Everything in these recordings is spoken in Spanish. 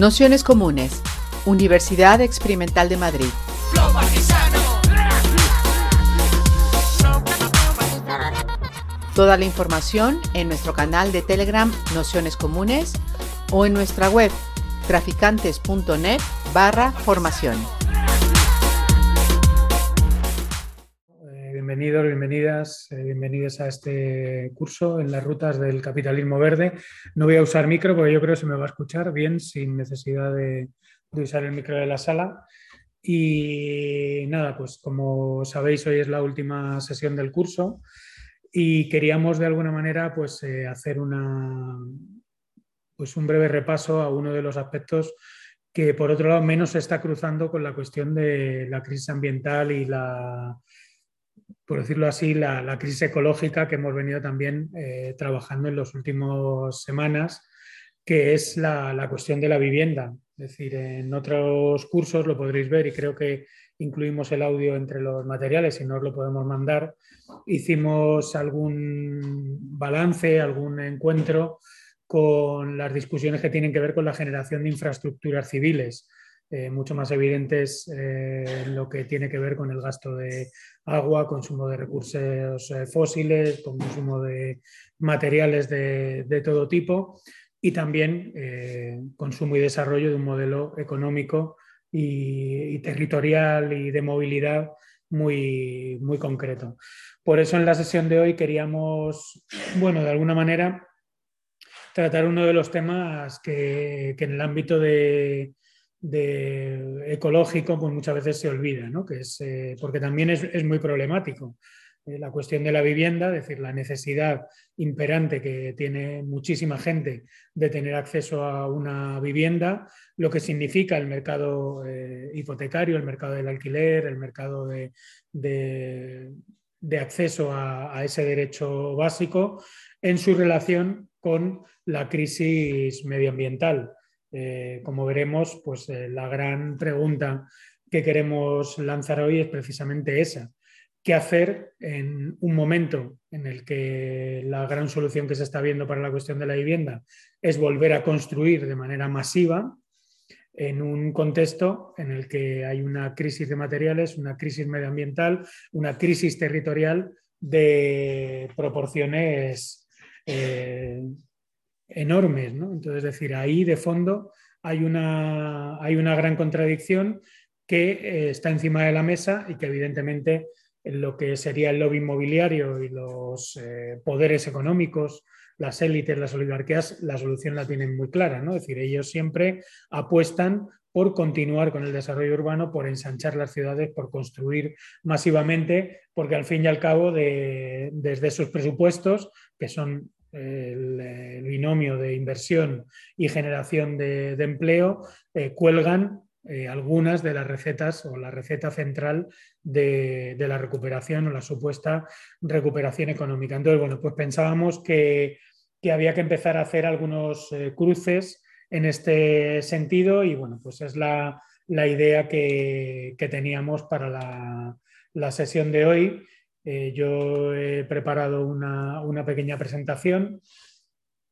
Nociones Comunes, Universidad Experimental de Madrid. Toda la información en nuestro canal de Telegram Nociones Comunes o en nuestra web traficantes.net barra formación. Bienvenidos, bienvenidas, eh, bienvenidos a este curso en las rutas del capitalismo verde. No voy a usar micro porque yo creo que se me va a escuchar bien sin necesidad de, usar el micro de la sala. Y nada, pues como sabéis, hoy es la última sesión del curso y queríamos de alguna manera pues, eh, hacer una, pues un breve repaso a uno de los aspectos que por otro lado menos se está cruzando con la cuestión de la crisis ambiental y la, por decirlo así, la, crisis ecológica que hemos venido también eh, trabajando en las últimas semanas, que es la, la, cuestión de la vivienda. Es decir, en otros cursos lo podréis ver y creo que incluimos el audio entre los materiales y no os lo podemos mandar. Hicimos algún balance, algún encuentro con las discusiones que tienen que ver con la generación de infraestructuras civiles, eh, mucho más evidentes eh, lo que tiene que ver con el gasto de agua, consumo de recursos eh, fósiles, consumo de materiales de, de todo tipo y también consumo y desarrollo de un modelo económico y, y, territorial y de movilidad muy, muy concreto. Por eso en la sesión de hoy queríamos, bueno, de alguna manera tratar uno de los temas que, que en el ámbito de, de, ecológico pues muchas veces se olvida, ¿no? que es, eh, porque también es, es muy problemático. Eh, la cuestión de la vivienda, es decir, la necesidad imperante que tiene muchísima gente de tener acceso a una vivienda, lo que significa el mercado eh, hipotecario, el mercado del alquiler, el mercado de, de, acceso a, a, ese derecho básico en su relación con la crisis medioambiental. Eh, como veremos, pues eh, la gran pregunta que queremos lanzar hoy es precisamente esa. Qué hacer en un momento en el que la gran solución que se está viendo para la cuestión de la vivienda es volver a construir de manera masiva en un contexto en el que hay una crisis de materiales, una crisis medioambiental, una crisis territorial de proporciones eh, enormes. ¿no? Entonces, es decir, ahí de fondo hay una, hay una gran contradicción que eh, está encima de la mesa y que evidentemente en lo que sería el lobby inmobiliario y los eh, poderes económicos, las élites, las oligarquías, la solución la tienen muy clara, ¿no? Es decir, ellos siempre apuestan por continuar con el desarrollo urbano, por ensanchar las ciudades, por construir masivamente, porque al fin y al cabo, de, desde esos presupuestos, que son el, binomio de inversión y generación de, de empleo, eh, cuelgan eh, algunas de las recetas o la receta central de, de, la recuperación o la supuesta recuperación económica. Entonces, bueno, pues pensábamos que, que había que empezar a hacer algunos eh, cruces en este sentido y bueno, pues es la, la idea que, que, teníamos para la, la, sesión de hoy. Eh, yo he preparado una, pequeña presentación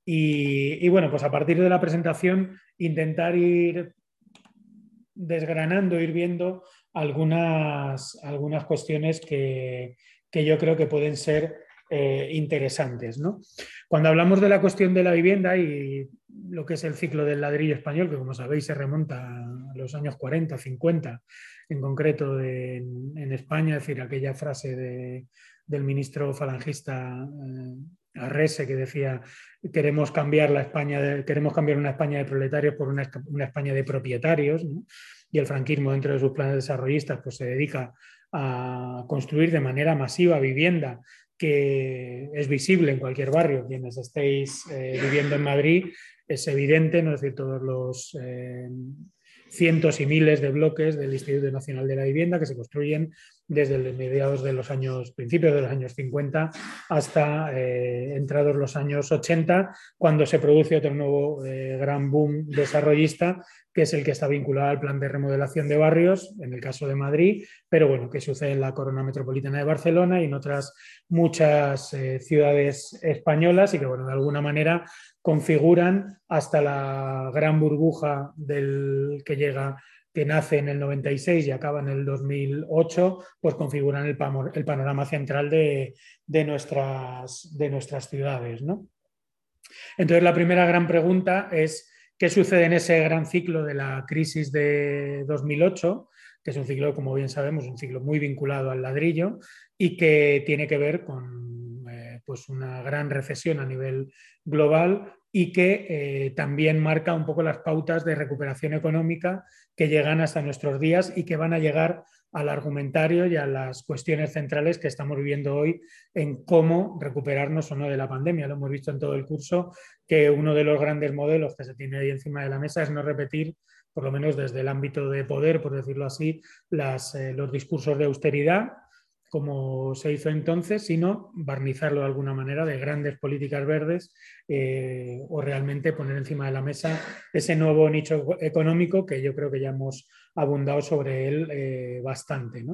y, y, bueno, pues a partir de la presentación intentar ir desgranando, ir viendo algunas, algunas cuestiones que, que yo creo que pueden ser eh, interesantes. ¿no? Cuando hablamos de la cuestión de la vivienda y lo que es el ciclo del ladrillo español, que como sabéis se remonta a los años 40, 50, en concreto en, España, es decir, aquella frase de, del ministro falangista eh, Arrese que decía queremos cambiar la España queremos cambiar una España de proletarios por una, España de propietarios y el franquismo dentro de sus planes desarrollistas pues se dedica a construir de manera masiva vivienda que es visible en cualquier barrio. Quienes estéis eh, viviendo en Madrid es evidente no es decir todos los eh, cientos y miles de bloques del Instituto Nacional de la Vivienda que se construyen desde mediados de los años, principios de los años 50 hasta eh, entrados los años 80, cuando se produce otro nuevo eh, gran boom desarrollista, que es el que está vinculado al plan de remodelación de barrios, en el caso de Madrid, pero bueno, que sucede en la corona metropolitana de Barcelona y en otras muchas eh, ciudades españolas y que, bueno, de alguna manera configuran hasta la gran burbuja del que llega que nace en el 96 y acaba en el 2008, pues configuran el, panorama central de, nuestras, de nuestras ciudades. Entonces, la primera gran pregunta es, ¿qué sucede en ese gran ciclo de la crisis de 2008? que es un ciclo, como bien sabemos, un ciclo muy vinculado al ladrillo y que tiene que ver con eh, pues una gran recesión a nivel global y que eh, también marca un poco las pautas de recuperación económica que llegan hasta nuestros días y que van a llegar al argumentario y a las cuestiones centrales que estamos viviendo hoy en cómo recuperarnos o no de la pandemia. Lo hemos visto en todo el curso que uno de los grandes modelos que se tiene ahí encima de la mesa es no repetir, por lo menos desde el ámbito de poder, por decirlo así, eh, los discursos de austeridad como se hizo entonces, sino barnizarlo de alguna manera de grandes políticas verdes eh, o realmente poner encima de la mesa ese nuevo nicho económico que yo creo que ya hemos abundado sobre él eh, bastante.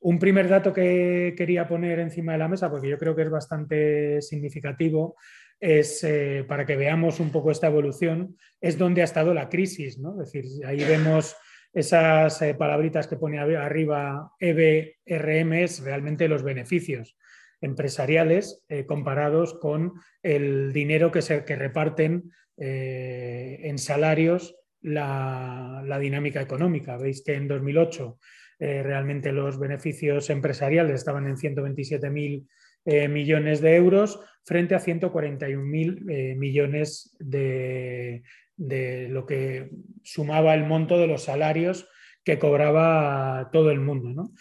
Un primer dato que quería poner encima de la mesa, porque yo creo que es bastante significativo, es eh, para que veamos un poco esta evolución, es donde ha estado la crisis. ¿no? Es decir, ahí vemos esas eh, palabritas que pone arriba EBRM es realmente los beneficios empresariales eh, comparados con el dinero que, se, que reparten eh, en salarios la, dinámica económica. Veis que en 2008 realmente los beneficios empresariales estaban en 127.000 millones de euros frente a 141.000 millones de, de lo que sumaba el monto de los salarios que cobraba todo el mundo.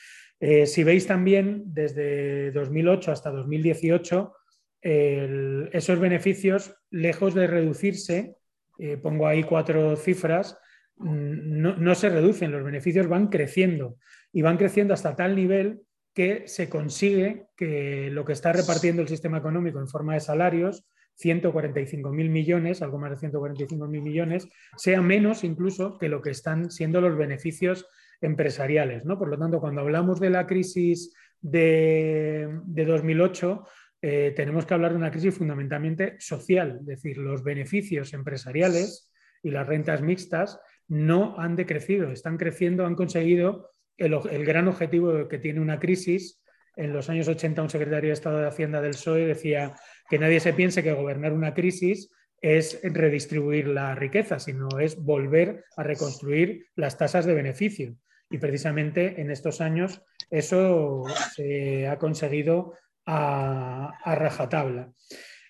Eh, si veis también, desde 2008 hasta 2018, esos beneficios, lejos de reducirse, eh, pongo ahí cuatro cifras, mm, no, no, se reducen, los beneficios van creciendo y van creciendo hasta tal nivel que se consigue que lo que está repartiendo el sistema económico en forma de salarios 145.000 millones, algo más de 145.000 millones, sea menos incluso que lo que están siendo los beneficios empresariales. ¿no? Por lo tanto, cuando hablamos de la crisis de, 2008, eh, tenemos que hablar de una crisis fundamentalmente social, es decir, los beneficios empresariales y las rentas mixtas no han decrecido, están creciendo, han conseguido el, gran objetivo que tiene una crisis. En los años 80 un secretario de Estado de Hacienda del PSOE decía que nadie se piense que gobernar una crisis es redistribuir la riqueza, sino es volver a reconstruir las tasas de beneficio. Y precisamente en estos años eso se ha conseguido a, rajatabla.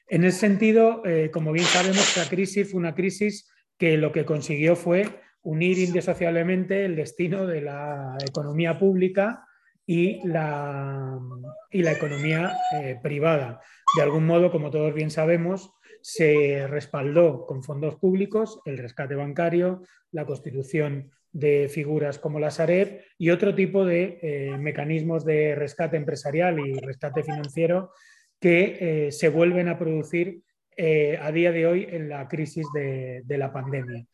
En ese sentido, eh, como bien sabemos, la crisis fue una crisis que lo que consiguió fue unir indisociablemente el destino de la economía pública y la, economía eh, privada. De algún modo, como todos bien sabemos, se respaldó con fondos públicos el rescate bancario, la constitución de figuras como la Sareb y otro tipo de eh, mecanismos de rescate empresarial y rescate financiero que eh, se vuelven a producir a día de hoy en la crisis de la pandemia.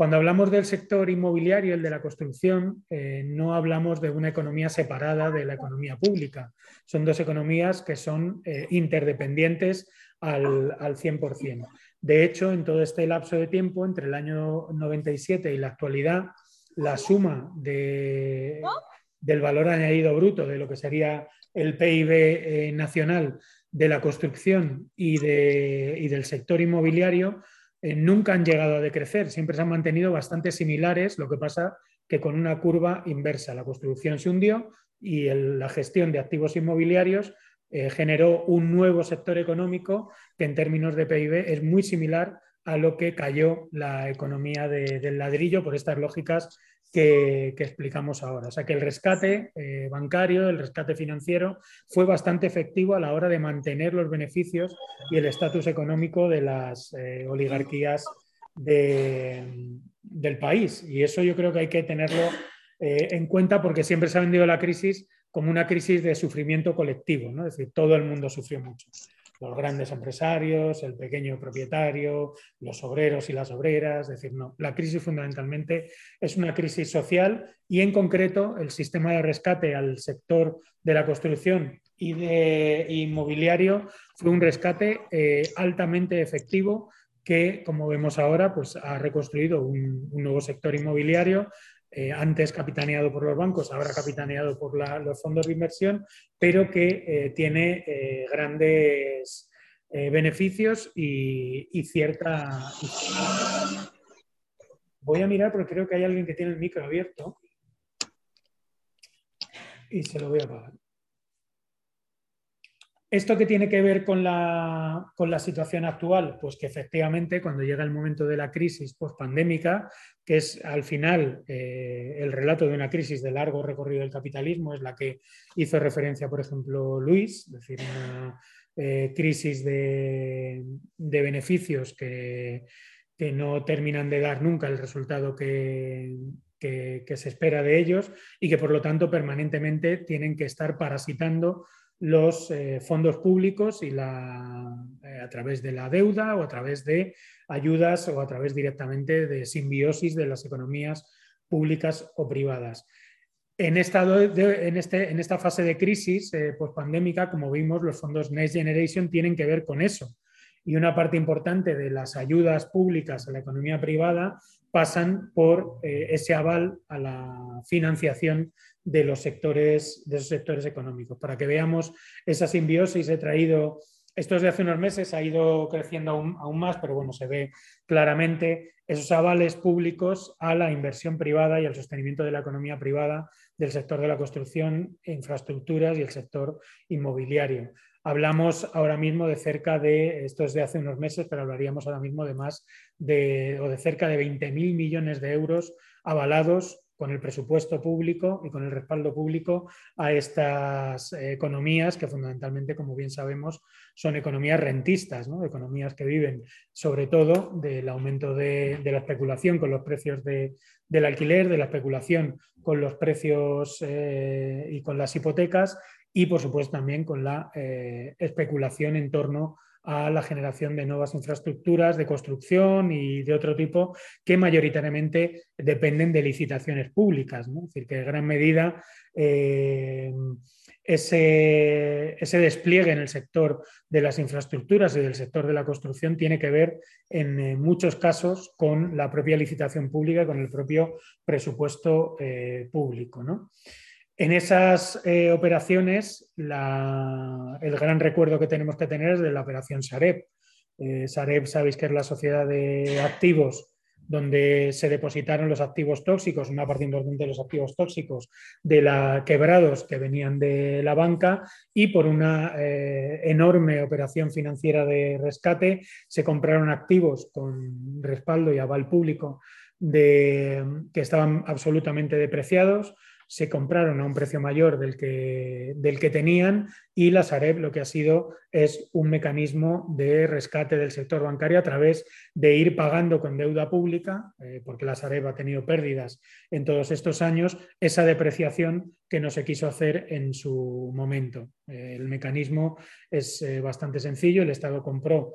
Cuando hablamos del sector inmobiliario, el de la construcción, eh, no hablamos de una economía separada de la economía pública. Son dos economías que son eh, interdependientes al, 100%. De hecho, en todo este lapso de tiempo, entre el año 97 y la actualidad, la suma del valor añadido bruto de lo que sería el PIB eh, nacional de la construcción y del sector inmobiliario eh, nunca han llegado a decrecer, siempre se han mantenido bastante similares, lo que pasa que con una curva inversa. La construcción se hundió y la gestión de activos inmobiliarios eh, generó un nuevo sector económico que en términos de PIB es muy similar a lo que cayó la economía del ladrillo por estas lógicas que, explicamos ahora. O sea que el rescate eh, bancario, el rescate financiero fue bastante efectivo a la hora de mantener los beneficios y el estatus económico de las eh, oligarquías del país. Y eso yo creo que hay que tenerlo eh, en cuenta porque siempre se ha vendido la crisis como una crisis de sufrimiento colectivo, ¿no? es decir, todo el mundo sufrió mucho. Los grandes empresarios, el pequeño propietario, los obreros y las obreras, es decir, no, la crisis fundamentalmente es una crisis social y en concreto el sistema de rescate al sector de la construcción y de inmobiliario fue un rescate eh, altamente efectivo que, como vemos ahora, pues ha reconstruido un, nuevo sector inmobiliario, eh, antes capitaneado por los bancos, ahora capitaneado por los fondos de inversión, pero que eh, tiene eh, grandes beneficios y, y, cierta... Voy a mirar porque creo que hay alguien que tiene el micro abierto y se lo voy a apagar. ¿Esto qué tiene que ver con la, situación actual? Pues que efectivamente cuando llega el momento de la crisis post-pandémica, que es al final eh, el relato de una crisis de largo recorrido del capitalismo, es la que hizo referencia, por ejemplo, Luis, es decir, una eh, crisis de, beneficios que, no terminan de dar nunca el resultado que, que se espera de ellos y que por lo tanto permanentemente tienen que estar parasitando los eh, fondos públicos y la, eh, a través de la deuda o a través de ayudas o a través directamente de simbiosis de las economías públicas o privadas. En esta, en este, en esta fase de crisis eh, post-pandémica, como vimos, los fondos Next Generation tienen que ver con eso. Y una parte importante de las ayudas públicas a la economía privada pasan por ese aval a la financiación de los sectores, de esos sectores económicos. Para que veamos esa simbiosis, he traído, esto es de hace unos meses, ha ido creciendo aún, más, pero bueno, se ve claramente esos avales públicos a la inversión privada y al sostenimiento de la economía privada del sector de la construcción, infraestructuras y el sector inmobiliario. Hablamos ahora mismo de cerca de, esto es de hace unos meses, pero hablaríamos ahora mismo de más de, o de cerca de 20.000 millones de euros avalados con el presupuesto público y con el respaldo público a estas economías que fundamentalmente, como bien sabemos, son economías rentistas, economías que viven sobre todo del aumento de, la especulación con los precios del alquiler, de la especulación con los precios eh, y con las hipotecas y, por supuesto, también con la eh, especulación en torno la generación de nuevas infraestructuras de construcción y de otro tipo que mayoritariamente dependen de licitaciones públicas. Es decir, que en gran medida eh, ese, despliegue en el sector de las infraestructuras y del sector de la construcción tiene que ver en eh, muchos casos con la propia licitación pública, con el propio presupuesto eh, público. ¿no? En esas eh, operaciones, el gran recuerdo que tenemos que tener es de la operación Sareb. Eh, Sareb, sabéis que es la sociedad de activos donde se depositaron los activos tóxicos, una parte importante de los activos tóxicos de la quebrados que venían de la banca y por una eh, enorme operación financiera de rescate se compraron activos con respaldo y aval público de, que estaban absolutamente depreciados se compraron a un precio mayor del que, del que tenían y la Sareb lo que ha sido es un mecanismo de rescate del sector bancario a través de ir pagando con deuda pública, eh, porque la Sareb ha tenido pérdidas en todos estos años, esa depreciación que no se quiso hacer en su momento. Eh, el mecanismo es eh, bastante sencillo, el Estado compró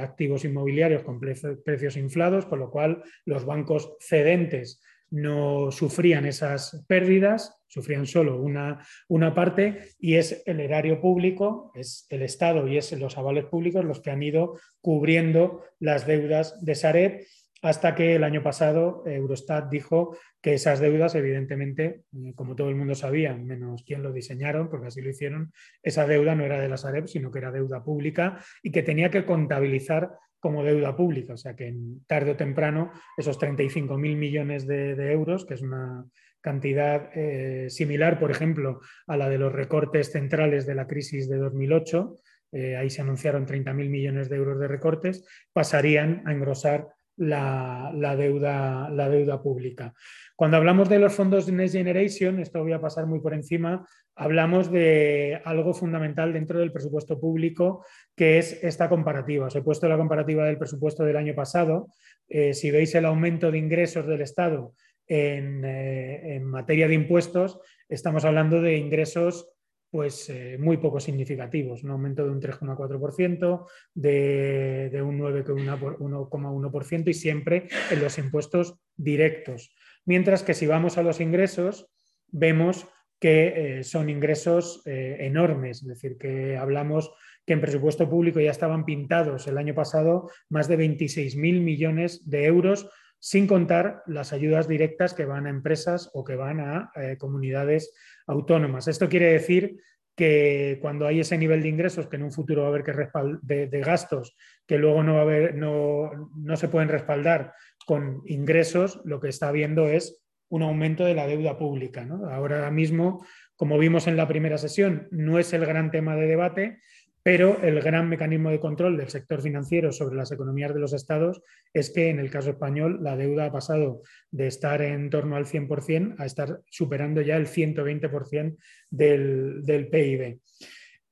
activos inmobiliarios con precios inflados, con lo cual los bancos cedentes no sufrían esas pérdidas, sufrían solo una, una, parte y es el erario público, es el Estado y es los avales públicos los que han ido cubriendo las deudas de Sareb hasta que el año pasado Eurostat dijo que esas deudas, evidentemente, como todo el mundo sabía, menos quien lo diseñaron, porque así lo hicieron, esa deuda no era de la Sareb, sino que era deuda pública y que tenía que contabilizar como deuda pública. O sea que tarde o temprano esos 35.000 millones de, euros, que es una cantidad eh, similar, por ejemplo, a la de los recortes centrales de la crisis de 2008, eh, ahí se anunciaron 30.000 millones de euros de recortes, pasarían a engrosar la, deuda, la deuda pública. Cuando hablamos de los fondos Next Generation, esto voy a pasar muy por encima, hablamos de algo fundamental dentro del presupuesto público, que es esta comparativa. Os he puesto la comparativa del presupuesto del año pasado. Eh, si veis el aumento de ingresos del Estado en, eh, en, materia de impuestos, estamos hablando de ingresos pues eh, muy poco significativos, un aumento de un 3,4%, de, de, un 9,1% y siempre en los impuestos directos. Mientras que si vamos a los ingresos, vemos que eh, son ingresos eh, enormes, es decir, que hablamos que en presupuesto público ya estaban pintados el año pasado más de 26.000 millones de euros, sin contar las ayudas directas que van a empresas o que van a comunidades autónomas. Esto quiere decir que cuando hay ese nivel de ingresos que en un futuro va a haber que de, de gastos que luego no, va a haber, no, no, se pueden respaldar con ingresos, lo que está habiendo es un aumento de la deuda pública. Ahora mismo, como vimos en la primera sesión, no es el gran tema de debate, pero el gran mecanismo de control del sector financiero sobre las economías de los estados es que en el caso español la deuda ha pasado de estar en torno al 100% a estar superando ya el 120% del, del, PIB.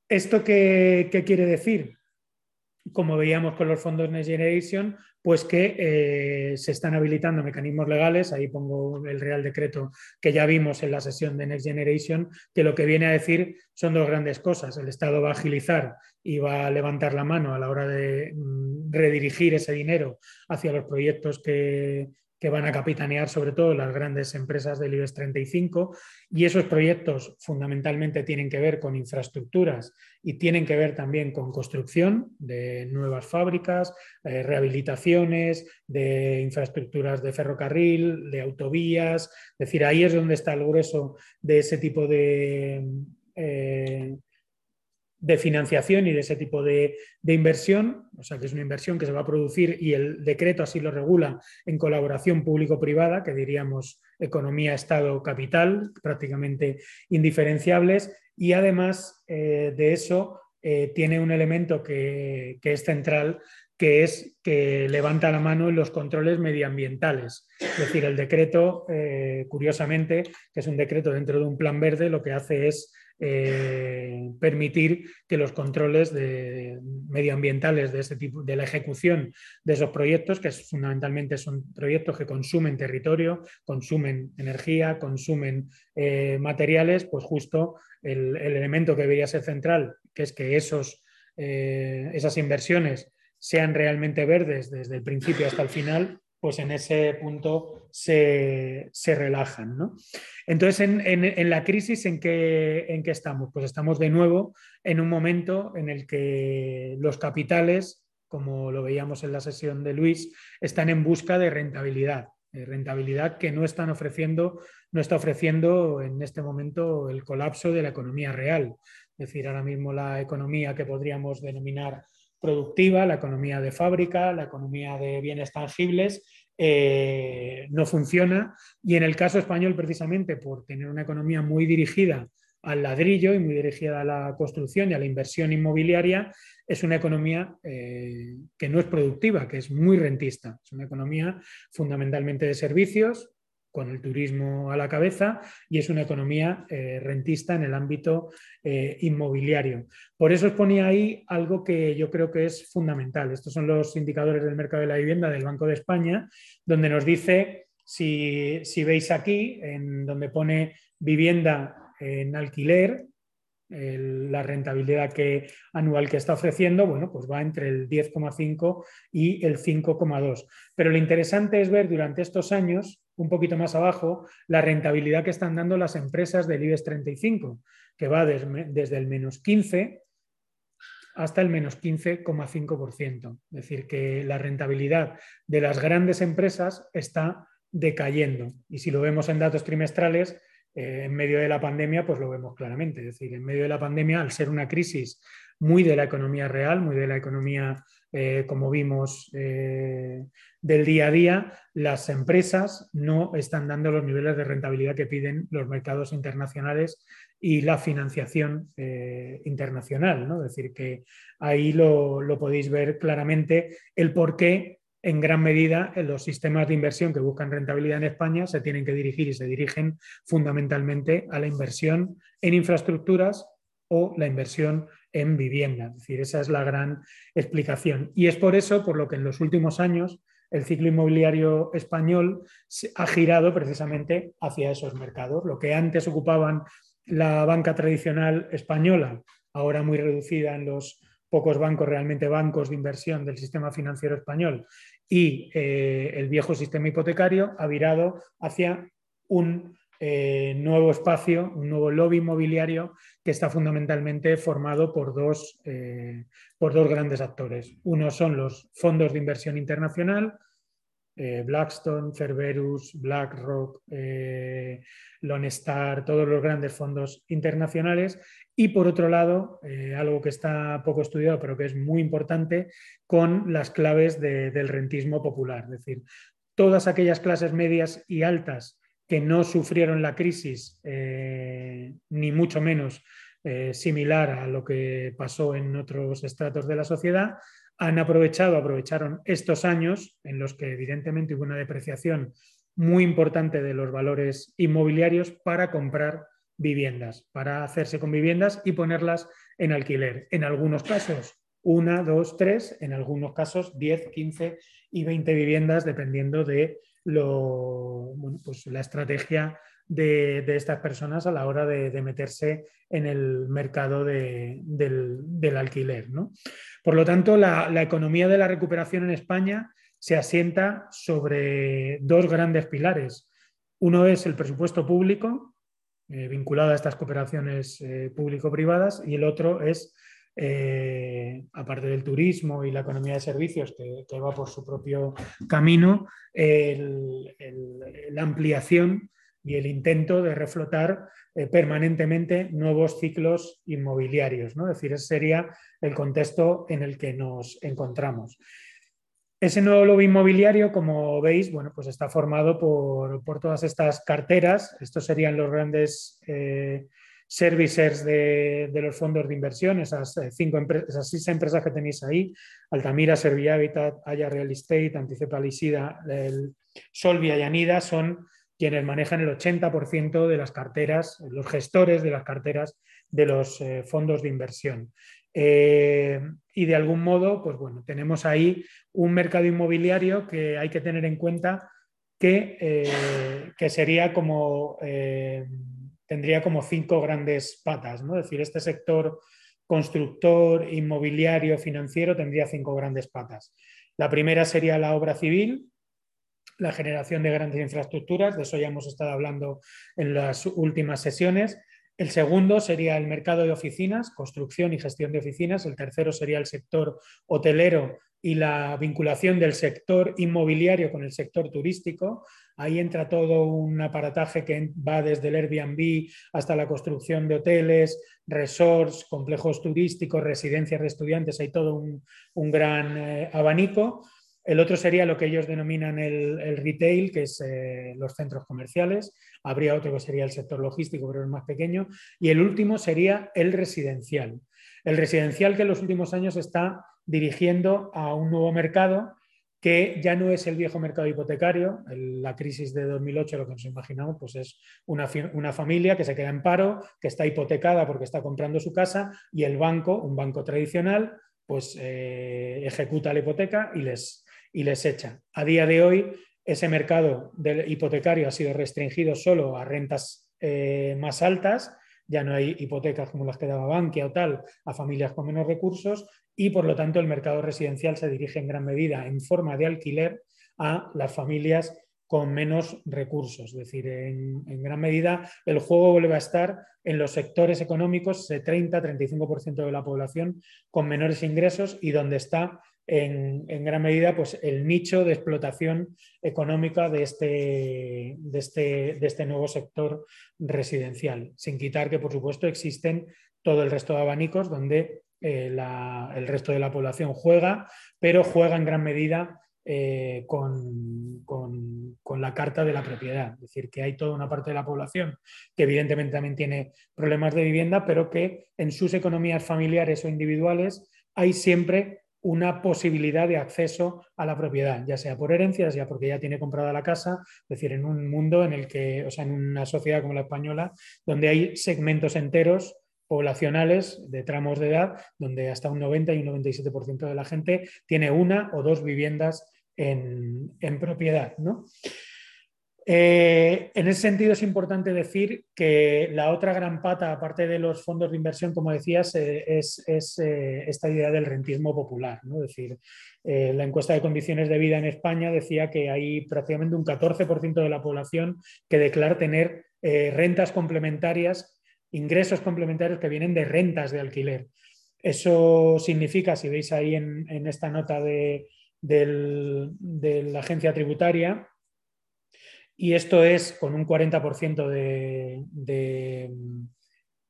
¿Esto qué, qué quiere decir? como veíamos con los fondos Next Generation, pues que eh, se están habilitando mecanismos legales, ahí pongo el Real Decreto que ya vimos en la sesión de Next Generation, que lo que viene a decir son dos grandes cosas. El Estado va a agilizar y va a levantar la mano a la hora de mm, redirigir ese dinero hacia los proyectos que, que van a capitanear sobre todo las grandes empresas del IBEX 35 y esos proyectos fundamentalmente tienen que ver con infraestructuras y tienen que ver también con construcción de nuevas fábricas, eh, rehabilitaciones de infraestructuras de ferrocarril, de autovías, es decir, ahí es donde está el grueso de ese tipo de... Eh, de financiación y de ese tipo de, inversión, o sea que es una inversión que se va a producir y el decreto así lo regula en colaboración público-privada, que diríamos economía, Estado, capital, prácticamente indiferenciables, y además eh, de eso eh, tiene un elemento que, es central, que es que levanta la mano en los controles medioambientales. Es decir, el decreto, eh, curiosamente, que es un decreto dentro de un plan verde, lo que hace es eh, permitir que los controles medioambientales de este tipo, de la ejecución de esos proyectos, que fundamentalmente son proyectos que consumen territorio, consumen energía, consumen eh, materiales, pues justo el, elemento que debería ser central, que es que esos, eh, esas inversiones sean realmente verdes desde el principio hasta el final, pues en ese punto se, relajan. Entonces, en, la crisis, ¿en qué, ¿en estamos? Pues estamos de nuevo en un momento en el que los capitales, como lo veíamos en la sesión de Luis, están en busca de rentabilidad, rentabilidad que no están ofreciendo, no está ofreciendo en este momento el colapso de la economía real. Es decir, ahora mismo la economía que podríamos denominar productiva, la economía de fábrica, la economía de bienes tangibles, eh, no funciona. Y en el caso español, precisamente por tener una economía muy dirigida al ladrillo y muy dirigida a la construcción y a la inversión inmobiliaria, es una economía eh, que no es productiva, que es muy rentista. Es una economía fundamentalmente de servicios, con el turismo a la cabeza y es una economía eh, rentista en el ámbito eh, inmobiliario. Por eso os ponía ahí algo que yo creo que es fundamental. Estos son los indicadores del mercado de la vivienda del Banco de España, donde nos dice, si, si veis aquí, en donde pone vivienda en alquiler, la rentabilidad que, anual que está ofreciendo, bueno, pues va entre el 10,5 y el 5,2. Pero lo interesante es ver durante estos años, un poquito más abajo, la rentabilidad que están dando las empresas del IBEX 35, que va desde el menos 15 hasta el menos 15,5%. Es decir, que la rentabilidad de las grandes empresas está decayendo. Y si lo vemos en datos trimestrales, eh, en medio de la pandemia, pues lo vemos claramente. Es decir, en medio de la pandemia, al ser una crisis muy de la economía real, muy de la economía, eh, como vimos, eh, del día a día, las empresas no están dando los niveles de rentabilidad que piden los mercados internacionales y la financiación internacional. ¿no? Es decir, que ahí lo, lo podéis ver claramente el por qué en gran medida los sistemas de inversión que buscan rentabilidad en España se tienen que dirigir y se dirigen fundamentalmente a la inversión en infraestructuras o la inversión en vivienda. Es decir, esa es la gran explicación. Y es por eso por lo que en los últimos años el ciclo inmobiliario español ha girado precisamente hacia esos mercados. Lo que antes ocupaban la banca tradicional española, ahora muy reducida en los pocos bancos, realmente bancos de inversión del sistema financiero español, y eh, el viejo sistema hipotecario, ha virado hacia un eh, nuevo espacio, un nuevo lobby inmobiliario que está fundamentalmente formado por dos, eh, por dos grandes actores. Uno son los fondos de inversión internacional, eh, Blackstone, Cerberus, BlackRock, Lone Star, todos los grandes fondos internacionales. Y por otro lado, algo que está poco estudiado, pero que es muy importante, con las claves del rentismo popular. Es decir, todas aquellas clases medias y altas que no sufrieron la crisis, eh, ni mucho menos eh, similar a lo que pasó en otros estratos de la sociedad, han aprovechado, aprovecharon estos años en los que evidentemente hubo una depreciación muy importante de los valores inmobiliarios para comprar viviendas, para hacerse con viviendas y ponerlas en alquiler. En algunos casos, una, dos, tres, en algunos casos, 10, 15 y 20 viviendas, dependiendo de lo, pues la estrategia de, estas personas a la hora de, meterse en el mercado del, alquiler. Por lo tanto, la, economía de la recuperación en España se asienta sobre dos grandes pilares. Uno es el presupuesto público, eh, vinculado a estas cooperaciones eh, público-privadas, y el otro es eh, aparte del turismo y la economía de servicios que, va por su propio camino, la ampliación y el intento de reflotar eh, permanentemente nuevos ciclos inmobiliarios. ¿no? Es decir, ese sería el contexto en el que nos encontramos. Ese nuevo lobby inmobiliario, como veis, bueno, pues está formado por, todas estas carteras. Estos serían los grandes eh, servicers de, los fondos de inversión, esas, eh, cinco esas seis empresas que tenéis ahí, Altamira, Servihabitat, Haya Real Estate, Anticipa Lisida, Solvia y Anida, son quienes manejan el 80% de las carteras, los gestores de las carteras de los eh, fondos de inversión. Eh, y de algún modo, pues bueno, tenemos ahí un mercado inmobiliario que hay que tener en cuenta que, que sería como tendría como cinco grandes patas, ¿no? Es decir, este sector constructor, inmobiliario, financiero tendría cinco grandes patas. La primera sería la obra civil, la generación de grandes infraestructuras, de eso ya hemos estado hablando en las últimas sesiones. El segundo sería el mercado de oficinas, construcción y gestión de oficinas. El tercero sería el sector hotelero y la vinculación del sector inmobiliario con el sector turístico. Ahí entra todo un aparataje que va desde el Airbnb hasta la construcción de hoteles, resorts, complejos turísticos, residencias de estudiantes. Hay todo un, gran eh, abanico. El otro sería lo que ellos denominan el, retail, que es eh, los centros comerciales. Habría otro que sería el sector logístico, pero es más pequeño. Y el último sería el residencial. El residencial que en los últimos años está dirigiendo a un nuevo mercado que ya no es el viejo mercado hipotecario. La crisis de 2008, lo que nos imaginamos, pues es una, familia que se queda en paro, que está hipotecada porque está comprando su casa y el banco, un banco tradicional, pues eh, ejecuta la hipoteca y les, y les echa. A día de hoy, ese mercado del hipotecario ha sido restringido solo a rentas eh, más altas ya no hay hipotecas como las que daba Bankia o tal a familias con menos recursos y por lo tanto el mercado residencial se dirige en gran medida en forma de alquiler a las familias con menos recursos. Es decir, en, gran medida el juego vuelve a estar en los sectores económicos de 30-35% de la población con menores ingresos y donde está en, gran medida pues, el nicho de explotación económica de este, de, este, de este nuevo sector residencial, sin quitar que, por supuesto, existen todo el resto de abanicos donde eh, el resto de la población juega, pero juega en gran medida eh, con, con, la carta de la propiedad. Es decir, que hay toda una parte de la población que evidentemente también tiene problemas de vivienda, pero que en sus economías familiares o individuales hay siempre una posibilidad de acceso a la propiedad, ya sea por herencias, ya porque ya tiene comprada la casa, es decir, en un mundo en el que, o sea, en una sociedad como la española, donde hay segmentos enteros poblacionales de tramos de edad donde hasta un 90 y un 97% de la gente tiene una o dos viviendas en, propiedad. Eh, en ese sentido es importante decir que la otra gran pata, aparte de los fondos de inversión, como decías, eh, es, eh, esta idea del rentismo popular. ¿no? Es decir, la encuesta de condiciones de vida en España decía que hay prácticamente un 14% de la población que declara tener rentas complementarias, ingresos complementarios que vienen de rentas de alquiler. Eso significa, si veis ahí en, esta nota de la agencia tributaria, y esto es con un 40% de,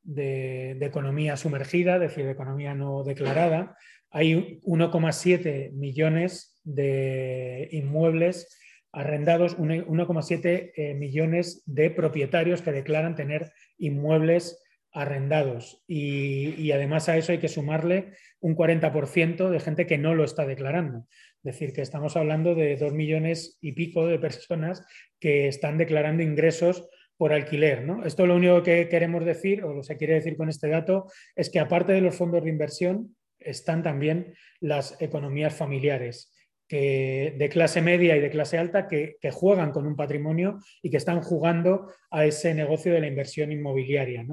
de, economía sumergida, es decir, de economía no declarada. Hay 1,7 millones de inmuebles arrendados, 1,7 eh, millones de propietarios que declaran tener inmuebles arrendados. Y, además a eso hay que sumarle un 40% de gente que no lo está declarando. Es decir, que estamos hablando de dos millones y pico de personas que están declarando ingresos por alquiler. ¿no? Esto lo único que queremos decir, o lo se quiere decir con este dato, es que aparte de los fondos de inversión, están también las economías familiares de clase media y de clase alta que, juegan con un patrimonio y que están jugando a ese negocio de la inversión inmobiliaria.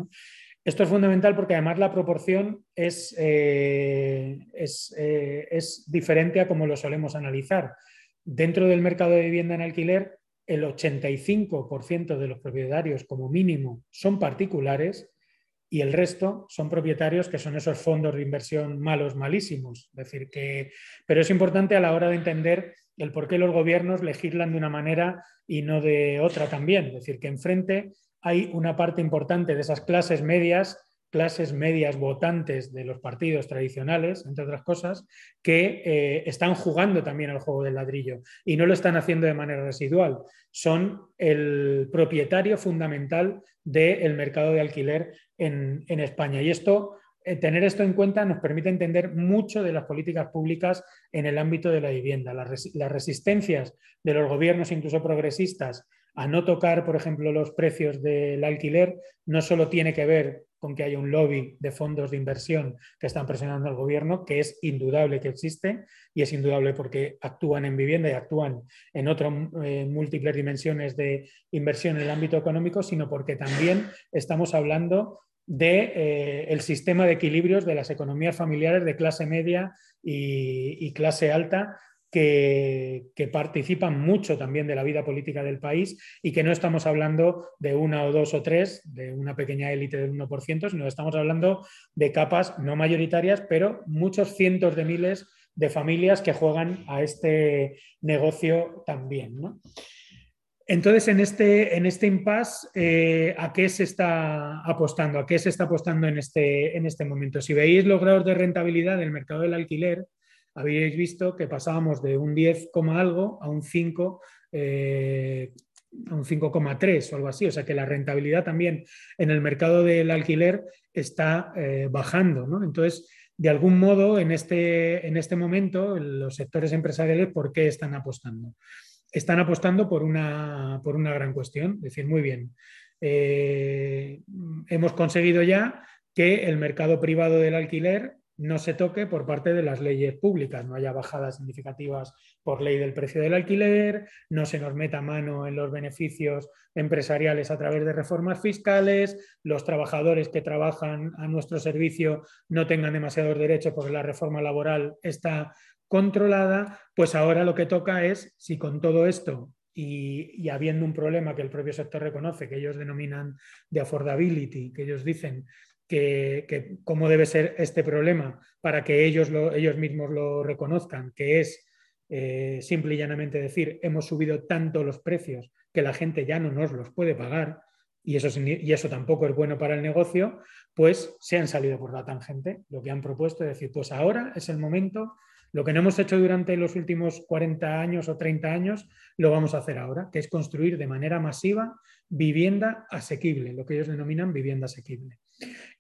Esto es fundamental porque además la proporción es, eh, eh, es, diferente a como lo solemos analizar. Dentro del mercado de vivienda en alquiler, el 85% de los propietarios como mínimo son particulares y el resto son propietarios que son esos fondos de inversión malos, malísimos. decir, que, pero es importante a la hora de entender el por qué los gobiernos legislan de una manera y no de otra también. Es decir, que enfrente hay una parte importante de esas clases medias, clases medias votantes de los partidos tradicionales, entre otras cosas, que eh, están jugando también al juego del ladrillo y no lo están haciendo de manera residual. Son el propietario fundamental del mercado de alquiler en, España. Y esto eh, tener esto en cuenta nos permite entender mucho de las políticas públicas en el ámbito de la vivienda. Las, las, resistencias de los gobiernos, incluso progresistas, a no tocar, por ejemplo, los precios del alquiler, no solo tiene que ver con que haya un lobby de fondos de inversión que están presionando al gobierno, que es indudable que existe y es indudable porque actúan en vivienda y actúan en otras eh, múltiples dimensiones de inversión en el ámbito económico, sino porque también estamos hablando del de, eh, sistema de equilibrios de las economías familiares de clase media y clase alta que, participan mucho también de la vida política del país y que no estamos hablando de una o dos o tres, de una pequeña élite del 1%, sino estamos hablando de capas no mayoritarias, pero muchos cientos de miles de familias que juegan a este negocio también. Entonces, en este, en este impasse, eh, ¿a qué se está apostando? ¿A qué se está apostando en este, en este momento? Si veis los grados de rentabilidad del mercado del alquiler, habíais visto que pasábamos de un 10, algo a un 5, eh, a un 5,3 o algo así. O sea que la rentabilidad también en el mercado del alquiler está eh, bajando. Entonces, de algún modo, en este, en este momento, los sectores empresariales, ¿por qué están apostando? Están apostando por una, por una gran cuestión. Es decir, muy bien, eh, hemos conseguido ya que el mercado privado del alquiler no se toque por parte de las leyes públicas, no haya bajadas significativas por ley del precio del alquiler, no se nos meta mano en los beneficios empresariales a través de reformas fiscales, los trabajadores que trabajan a nuestro servicio no tengan demasiados derechos porque la reforma laboral está controlada, pues ahora lo que toca es, si con todo esto y, y, habiendo un problema que el propio sector reconoce, que ellos denominan de affordability, que ellos dicen que, cómo debe ser este problema para que ellos, ellos mismos lo reconozcan, que es eh, simple y llanamente decir, hemos subido tanto los precios que la gente ya no nos los puede pagar y eso, y eso tampoco es bueno para el negocio, pues se han salido por la tangente. Lo que han propuesto es decir, pues ahora es el momento, lo que no hemos hecho durante los últimos 40 años o 30 años, lo vamos a hacer ahora, que es construir de manera masiva vivienda asequible, lo que ellos denominan vivienda asequible.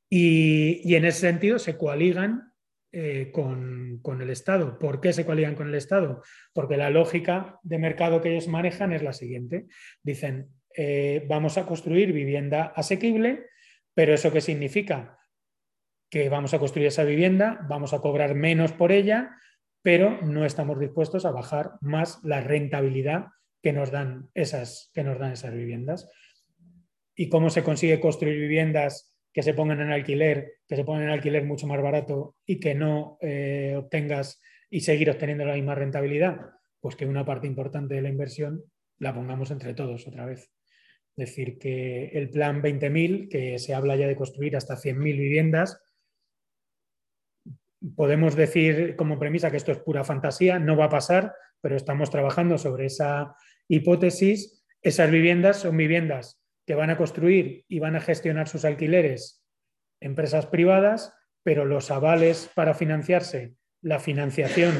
Y, en ese sentido se coaligan eh, con, el Estado. ¿Por qué se coaligan con el Estado? Porque la lógica de mercado que ellos manejan es la siguiente. Dicen, eh, vamos a construir vivienda asequible, pero ¿eso qué significa? Que vamos a construir esa vivienda, vamos a cobrar menos por ella, pero no estamos dispuestos a bajar más la rentabilidad que nos dan esas, que nos dan esas viviendas. ¿Y cómo se consigue construir viviendas que se pongan en alquiler, que se pongan en alquiler mucho más barato y que no eh, obtengas y seguir obteniendo la misma rentabilidad? Pues que una parte importante de la inversión la pongamos entre todos otra vez. Es decir, que el plan 20.000, que se habla ya de construir hasta 100.000 viviendas, podemos decir como premisa que esto es pura fantasía, no va a pasar, pero estamos trabajando sobre esa hipótesis. Esas viviendas son viviendas que van a construir y van a gestionar sus alquileres empresas privadas, pero los avales para financiarse, la financiación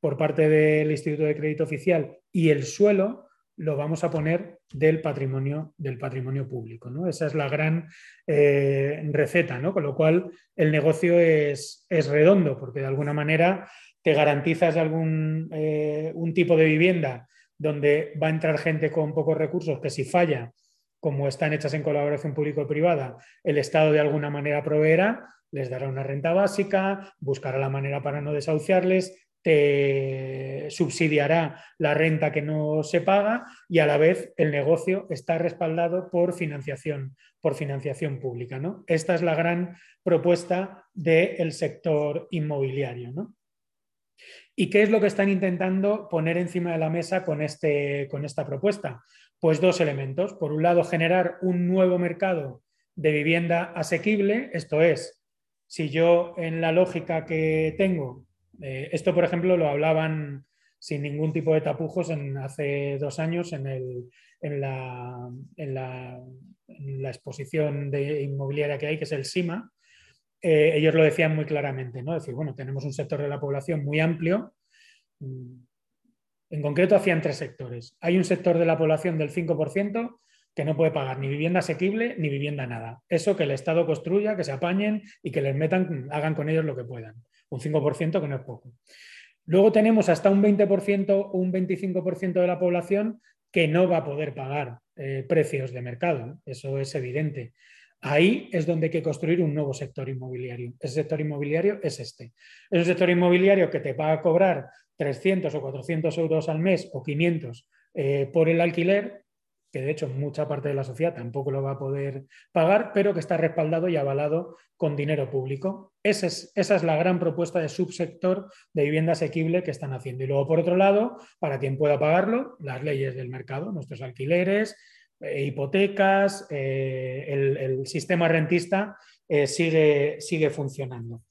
por parte del Instituto de Crédito Oficial y el suelo lo vamos a poner del patrimonio, del patrimonio público. ¿no? Esa es la gran eh, receta, ¿no? con lo cual el negocio es, redondo, porque de alguna manera te garantizas algún eh, un tipo de vivienda donde va a entrar gente con pocos recursos que si falla, como están hechas en colaboración público-privada, el Estado de alguna manera proveerá, les dará una renta básica, buscará la manera para no desahuciarles, te subsidiará la renta que no se paga y a la vez el negocio está respaldado por financiación, por financiación pública. ¿no? Esta es la gran propuesta del sector inmobiliario. ¿Y qué es lo que están intentando poner encima de la mesa con, este, con esta propuesta? Pues dos elementos. Por un lado, generar un nuevo mercado de vivienda asequible, esto es, si yo en la lógica que tengo eh, esto, por ejemplo, lo hablaban sin ningún tipo de tapujos en, hace dos años en, la, exposición de inmobiliaria que hay, que es el SIMA. Eh, ellos lo decían muy claramente, ¿no? Es decir, bueno, tenemos un sector de la población muy amplio. En concreto, hacían tres sectores. Hay un sector de la población del 5% que no puede pagar ni vivienda asequible ni vivienda nada. Eso que el Estado construya, que se apañen y que les metan, hagan con ellos lo que puedan un 5% que no es poco. Luego tenemos hasta un 20% o un 25% de la población que no va a poder pagar eh, precios de mercado, eso es evidente. Ahí es donde hay que construir un nuevo sector inmobiliario. Ese sector inmobiliario es este. Es un sector inmobiliario que te va a cobrar 300 o 400 euros al mes o 500 eh, por el alquiler que de hecho mucha parte de la sociedad tampoco lo va a poder pagar, pero que está respaldado y avalado con dinero público. Esa es, esa es la gran propuesta de subsector de vivienda asequible que están haciendo. Y luego, por otro lado, para quien pueda pagarlo, las leyes del mercado, nuestros alquileres, eh, hipotecas, eh, el, sistema rentista sigue, sigue funcionando.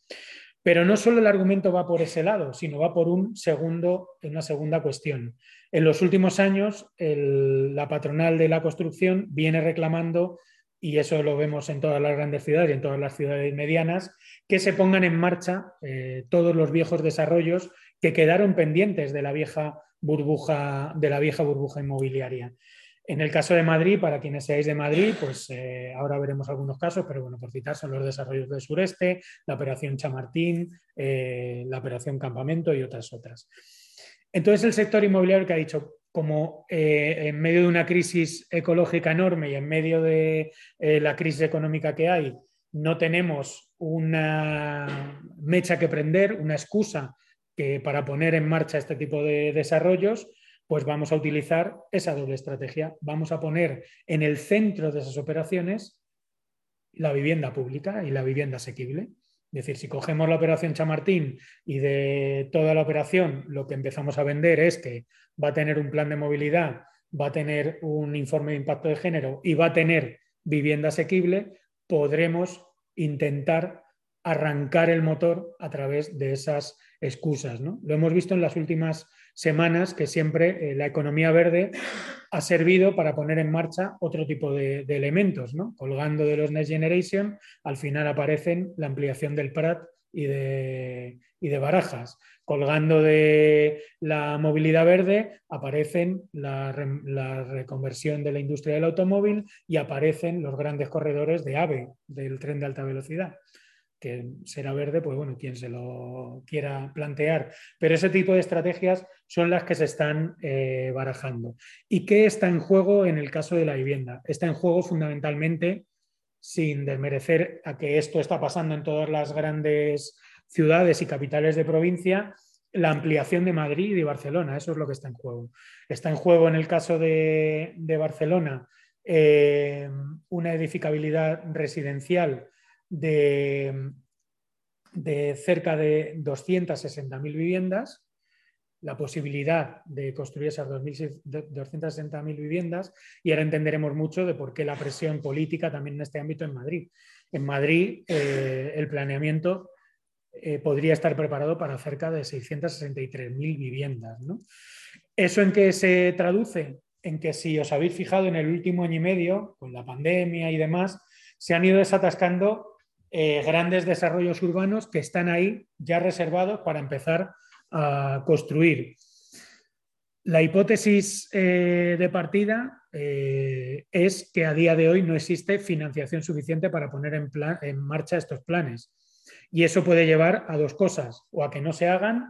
Pero no solo el argumento va por ese lado, sino va por un segundo, una segunda cuestión. En los últimos años, la patronal de la construcción viene reclamando, y eso lo vemos en todas las grandes ciudades y en todas las ciudades medianas, que se pongan en marcha eh, todos los viejos desarrollos que quedaron pendientes de la vieja burbuja, de la vieja burbuja inmobiliaria. En el caso de Madrid, para quienes seáis de Madrid, pues eh, ahora veremos algunos casos, pero bueno, por citar, son los desarrollos del sureste, la operación Chamartín, eh, la operación Campamento y otras otras. Entonces el sector inmobiliario que ha dicho, como eh, en medio de una crisis ecológica enorme y en medio de la crisis económica que hay, no tenemos una mecha que prender, una excusa que para poner en marcha este tipo de desarrollos, pues vamos a utilizar esa doble estrategia. Vamos a poner en el centro de esas operaciones la vivienda pública y la vivienda asequible. Es decir, si cogemos la operación Chamartín y de toda la operación lo que empezamos a vender es que va a tener un plan de movilidad, va a tener un informe de impacto de género y va a tener vivienda asequible, podremos intentar arrancar el motor a través de esas excusas. ¿no? Lo hemos visto en las últimas semanas que siempre eh, la economía verde ha servido para poner en marcha otro tipo de, elementos. Colgando de los Next Generation, al final aparecen la ampliación del Prat y de, de Barajas. Colgando de la movilidad verde, aparecen la, la, reconversión de la industria del automóvil y aparecen los grandes corredores de AVE, del tren de alta velocidad que será verde, pues bueno, quien se lo quiera plantear. Pero ese tipo de estrategias son las que se están eh, barajando. ¿Y qué está en juego en el caso de la vivienda? Está en juego fundamentalmente, sin desmerecer a que esto está pasando en todas las grandes ciudades y capitales de provincia, la ampliación de Madrid y Barcelona. Eso es lo que está en juego. Está en juego en el caso de, Barcelona eh, una edificabilidad residencial de, de cerca de 260.000 viviendas, la posibilidad de construir esas 260.000 viviendas y ahora entenderemos mucho de por qué la presión política también en este ámbito en Madrid. En Madrid eh, el planeamiento eh, podría estar preparado para cerca de 663.000 viviendas. ¿Eso en qué se traduce? En que si os habéis fijado en el último año y medio, con la pandemia y demás, se han ido desatascando eh, grandes desarrollos urbanos que están ahí ya reservados para empezar a construir. La hipótesis eh, de partida es que a día de hoy no existe financiación suficiente para poner en, marcha estos planes. Y eso puede llevar a dos cosas, o a que no se hagan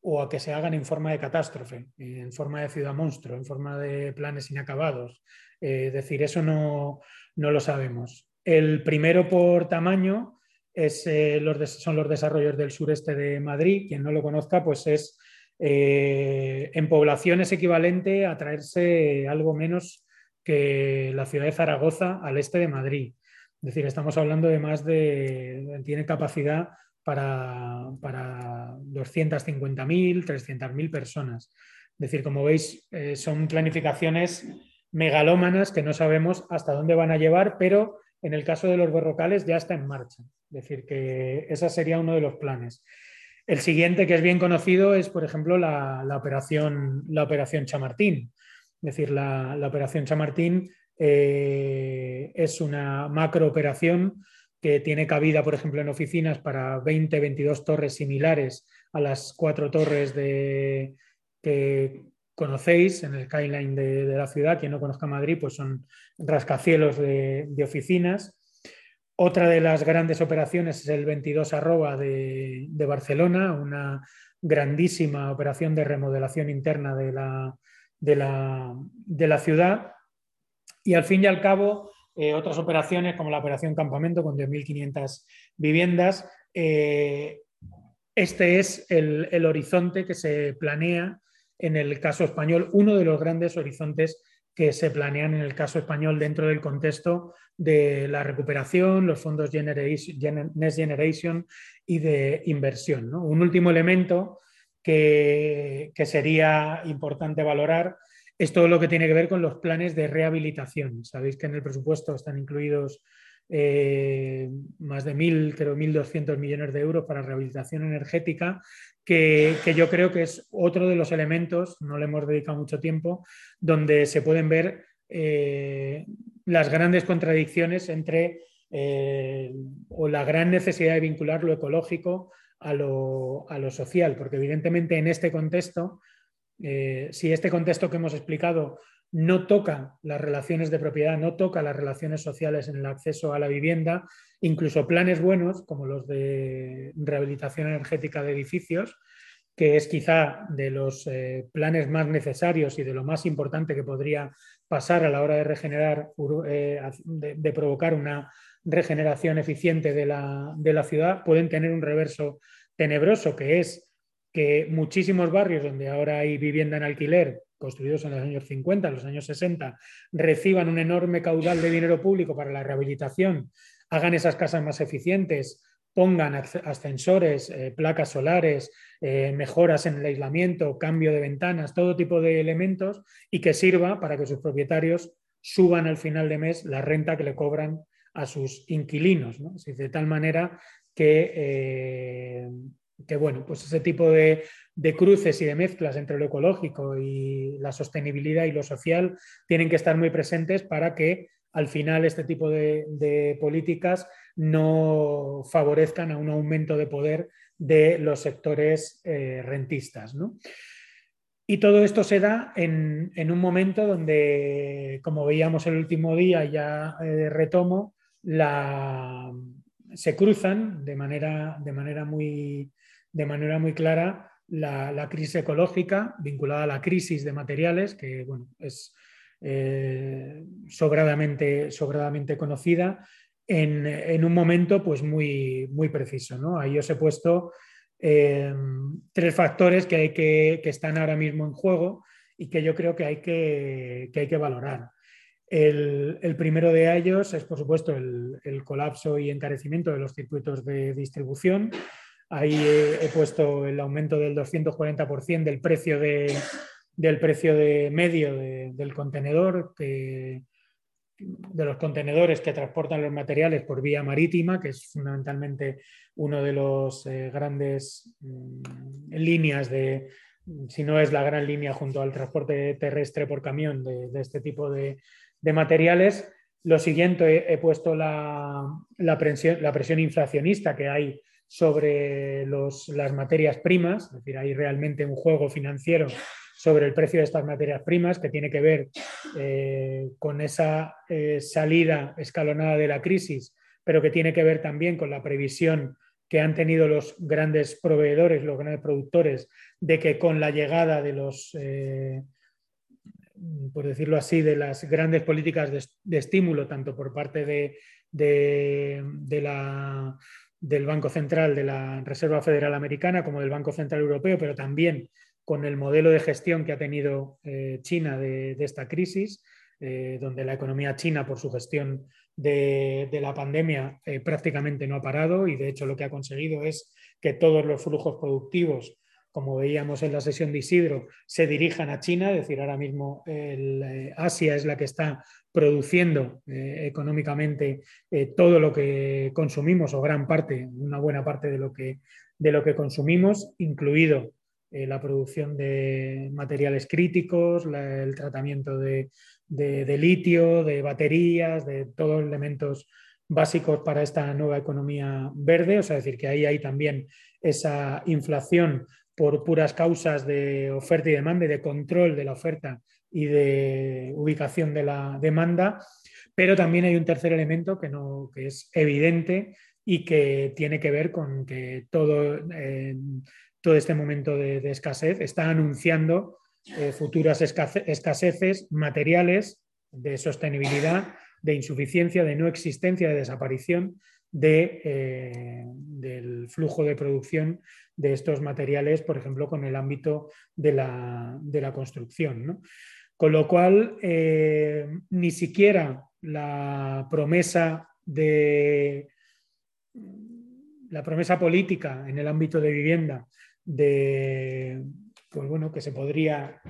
o a que se hagan en forma de catástrofe, en forma de ciudad monstruo, en forma de planes inacabados. Eh, es decir, eso no, lo sabemos. El primero por tamaño es, eh, los son los desarrollos del sureste de Madrid. Quien no lo conozca, pues es eh, en población es equivalente a traerse algo menos que la ciudad de Zaragoza al este de Madrid. Es decir, estamos hablando de más de, tiene capacidad para, para 250.000, 300.000 personas. Es decir, como veis, eh, son planificaciones megalómanas que no sabemos hasta dónde van a llevar, pero en el caso de los berrocales ya está en marcha. Es decir, que ese sería uno de los planes. El siguiente, que es bien conocido, es, por ejemplo, la, operación, la operación Chamartín. Es decir, la, la operación Chamartín eh, es una macro operación que tiene cabida, por ejemplo, en oficinas para 20, 22 torres similares a las cuatro torres de, que conocéis en el skyline de, la ciudad. Quien no conozca Madrid, pues son rascacielos de, oficinas. Otra de las grandes operaciones es el 22 arroba de, de Barcelona, una grandísima operación de remodelación interna de la, de la ciudad y al fin y al cabo, eh, otras operaciones como la operación Campamento con 10.500 viviendas, eh, este es el, horizonte que se planea en el caso español, uno de los grandes horizontes que se planean en el caso español dentro del contexto de la recuperación, los fondos Next Generation y de inversión. Un último elemento que, sería importante valorar es todo lo que tiene que ver con los planes de rehabilitación. Sabéis que en el presupuesto están incluidos eh, más de mil, creo, 1.200 millones de euros para rehabilitación energética, que, yo creo que es otro de los elementos, no le hemos dedicado mucho tiempo, donde se pueden ver eh, las grandes contradicciones entre eh, o la gran necesidad de vincular lo ecológico a lo, a lo social, porque evidentemente en este contexto si este contexto que hemos explicado no toca las relaciones de propiedad, no toca las relaciones sociales en el acceso a la vivienda, incluso planes buenos como los de rehabilitación energética de edificios, que es quizá de los eh, planes más necesarios y de lo más importante que podría pasar a la hora de regenerar, eh, de, provocar una regeneración eficiente de la, de la ciudad, pueden tener un reverso tenebroso, que es que muchísimos barrios donde ahora hay vivienda en alquiler, construidos en los años 50, los años 60, reciban un enorme caudal de dinero público para la rehabilitación, hagan esas casas más eficientes, pongan ascensores, eh, placas solares, eh, mejoras en el aislamiento, cambio de ventanas, todo tipo de elementos y que sirva para que sus propietarios suban al final de mes la renta que le cobran a sus inquilinos, de tal manera que eh, que bueno, pues ese tipo de, cruces y de mezclas entre lo ecológico y la sostenibilidad y lo social tienen que estar muy presentes para que al final este tipo de, políticas no favorezcan a un aumento de poder de los sectores eh, rentistas. Y todo esto se da en, un momento donde, como veíamos el último día, ya eh, retomo, se cruzan de manera, de manera muy, de manera muy clara la, crisis ecológica vinculada a la crisis de materiales, que bueno, es eh, sobradamente, sobradamente conocida, en, un momento pues, muy, muy preciso. ¿no? Ahí os he puesto tres factores que, hay que, están ahora mismo en juego y que yo creo que hay que, hay que valorar. El, primero de ellos es, por supuesto, el, colapso y encarecimiento de los circuitos de distribución. Ahí he, puesto el aumento del 240% del precio, de, del precio de medio del contenedor, de los contenedores que transportan los materiales por vía marítima, que es fundamentalmente uno de los eh, grandes mm, líneas de, si no es la gran línea junto al transporte terrestre por camión de, este tipo de, materiales. Lo siguiente, he, puesto la, presión, la, presión, inflacionista que hay sobre las materias primas, es decir, hay realmente un juego financiero sobre el precio de estas materias primas que tiene que ver eh, con esa eh, salida escalonada de la crisis, pero que tiene que ver también con la previsión que han tenido los grandes proveedores, los grandes productores, de que con la llegada de los, eh, por decirlo así, de las grandes políticas de, estímulo, tanto por parte de, la, del Banco Central, de la Reserva Federal Americana, como del Banco Central Europeo, pero también con el modelo de gestión que ha tenido eh, China de, esta crisis, eh, donde la economía china, por su gestión de, la pandemia, eh, prácticamente no ha parado y de hecho lo que ha conseguido es que todos los flujos productivos, como veíamos en la sesión de Isidro, se dirijan a China, es decir, ahora mismo el, Asia es la que está produciendo económicamente todo lo que consumimos o gran parte, una buena parte de lo que, de lo que consumimos, incluido la producción de materiales críticos, el tratamiento de, de, litio, de baterías, de todos elementos básicos para esta nueva economía verde, o sea, decir que ahí hay también esa inflación por puras causas de oferta y demanda de control de la oferta y de ubicación de la demanda, pero también hay un tercer elemento que, no, que es evidente y que tiene que ver con que todo, eh, todo este momento de, de escasez está anunciando eh, futuras escaseces materiales de sostenibilidad, de insuficiencia, de no existencia, de desaparición de, eh, del flujo de producción de estos materiales, por ejemplo, con el ámbito de la, construcción. Con lo cual, eh, ni siquiera la promesa de la promesa política en el ámbito de vivienda de pues bueno, que se podría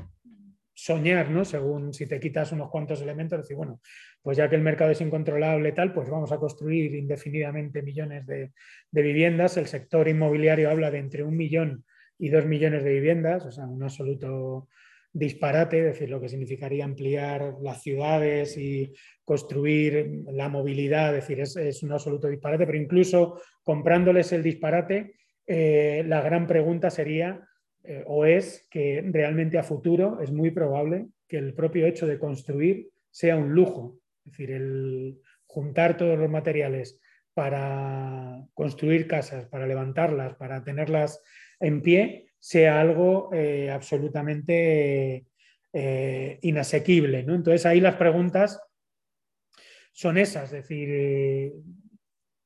soñar, ¿no? Según si te quitas unos cuantos elementos, decir, bueno, pues ya que el mercado es incontrolable tal, pues vamos a construir indefinidamente millones de, viviendas. El sector inmobiliario habla de entre un millón y dos millones de viviendas, o sea, un absoluto disparate, es decir, lo que significaría ampliar las ciudades y construir la movilidad, es decir, es, un absoluto disparate, pero incluso comprándoles el disparate, eh, la gran pregunta sería eh, o es que realmente a futuro es muy probable que el propio hecho de construir sea un lujo. Es decir, el juntar todos los materiales para construir casas, para levantarlas, para tenerlas en pie, sea algo eh, absolutamente eh, inasequible. Entonces ahí las preguntas son esas, es decir,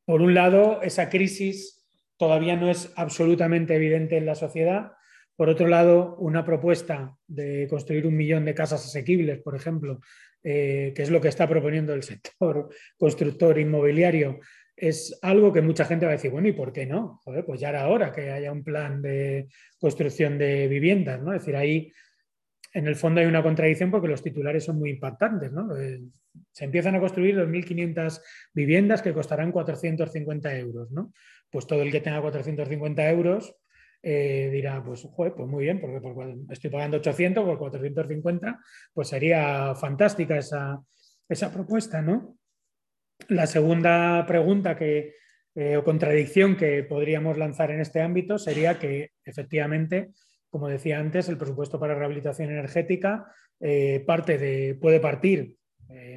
por un lado, esa crisis todavía no es absolutamente evidente en la sociedad, por otro lado, una propuesta de construir un millón de casas asequibles, por ejemplo, eh, que es lo que está proponiendo el sector constructor inmobiliario, es algo que mucha gente va a decir, bueno, ¿y por qué no? pues ya era hora que haya un plan de construcción de viviendas, ¿no? Es decir, ahí en el fondo hay una contradicción porque los titulares son muy impactantes, ¿no? Eh, se empiezan a construir 2.500 viviendas que costarán 450 euros, ¿no? Pues todo el que tenga 450 euros eh, dirá, pues, pues muy bien, porque estoy pagando 800 por 450, pues sería fantástica esa, propuesta, ¿no? La segunda pregunta que, eh, o contradicción que podríamos lanzar en este ámbito sería que efectivamente, como decía antes, el presupuesto para rehabilitación energética eh, parte de, puede partir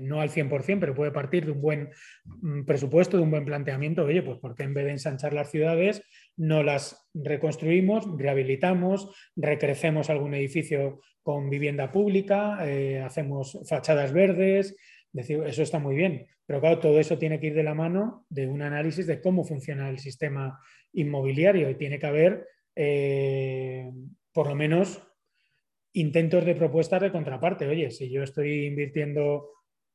no al 100%, pero puede partir de un buen mm, presupuesto, de un buen planteamiento. Oye, pues porque en vez de ensanchar las ciudades, no las reconstruimos, rehabilitamos, recrecemos algún edificio con vivienda pública, eh, hacemos fachadas verdes, eso está muy bien. Pero claro, todo eso tiene que ir de la mano de un análisis de cómo funciona el sistema inmobiliario y tiene que haber eh, por lo menos intentos de propuestas de contraparte. Oye, si yo estoy invirtiendo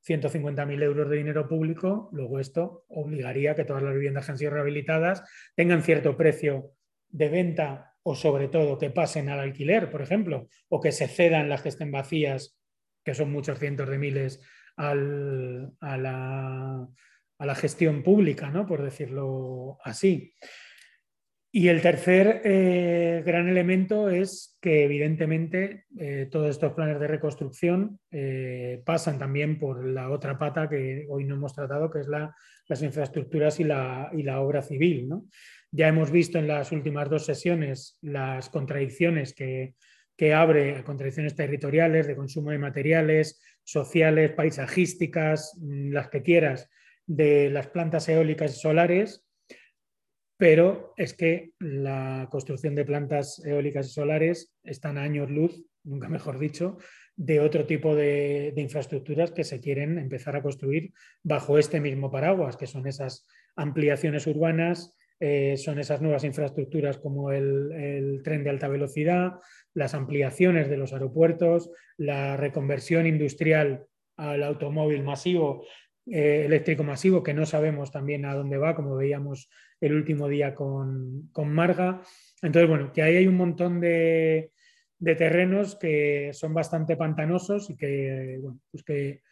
150.000 euros de dinero público, luego esto obligaría a que todas las viviendas que han sido rehabilitadas tengan cierto precio de venta o sobre todo que pasen al alquiler, por ejemplo, o que se cedan las que estén vacías, que son muchos cientos de miles, a, la, a, la, gestión pública, ¿no? por decirlo así. Y el tercer eh, gran elemento es que evidentemente eh, todos estos planes de reconstrucción eh, pasan también por la otra pata que hoy no hemos tratado, que es la, las infraestructuras y la, y la obra civil. ¿no? Ya hemos visto en las últimas dos sesiones las contradicciones que, que abre, contradicciones territoriales, de consumo de materiales, sociales, paisajísticas, mm, las que quieras, de las plantas eólicas y solares pero es que la construcción de plantas eólicas y solares están a años luz, nunca mejor dicho, de otro tipo de, infraestructuras que se quieren empezar a construir bajo este mismo paraguas, que son esas ampliaciones urbanas, eh, son esas nuevas infraestructuras como el, tren de alta velocidad, las ampliaciones de los aeropuertos, la reconversión industrial al automóvil masivo eh, eléctrico masivo, que no sabemos también a dónde va, como veíamos el último día con, Marga. Entonces, bueno, que ahí hay un montón de, terrenos que son bastante pantanosos y que, bueno, pues que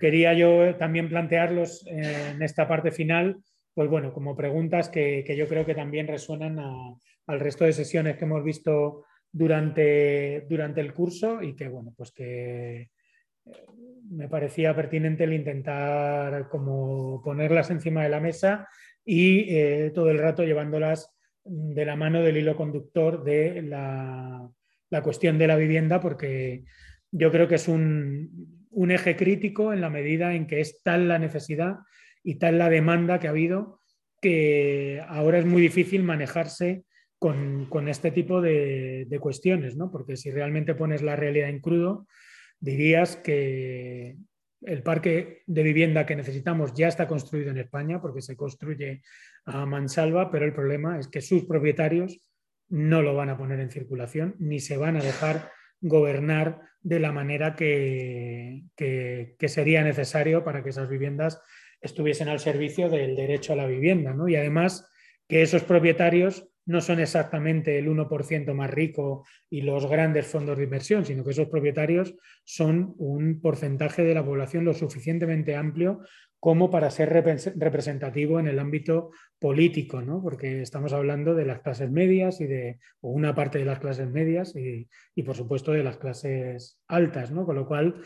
quería yo también plantearlos en esta parte final, pues bueno, como preguntas que, yo creo que también resuenan al resto de sesiones que hemos visto durante, durante el curso y que, bueno, pues que me parecía pertinente el intentar como ponerlas encima de la mesa y eh, todo el rato llevándolas de la mano del hilo conductor de la, cuestión de la vivienda, porque yo creo que es un, eje crítico en la medida en que es tal la necesidad y tal la demanda que ha habido que ahora es muy difícil manejarse con, este tipo de, de cuestiones, ¿no? porque si realmente pones la realidad en crudo, dirías que el parque de vivienda que necesitamos ya está construido en España porque se construye a mansalva, pero el problema es que sus propietarios no lo van a poner en circulación ni se van a dejar gobernar de la manera que, sería necesario para que esas viviendas estuviesen al servicio del derecho a la vivienda. Y además que esos propietarios no son exactamente el 1% más rico y los grandes fondos de inversión, sino que esos propietarios son un porcentaje de la población lo suficientemente amplio como para ser representativo en el ámbito político, ¿no? porque estamos hablando de las clases medias y de o una parte de las clases medias y, y por supuesto de las clases altas, ¿no? con lo cual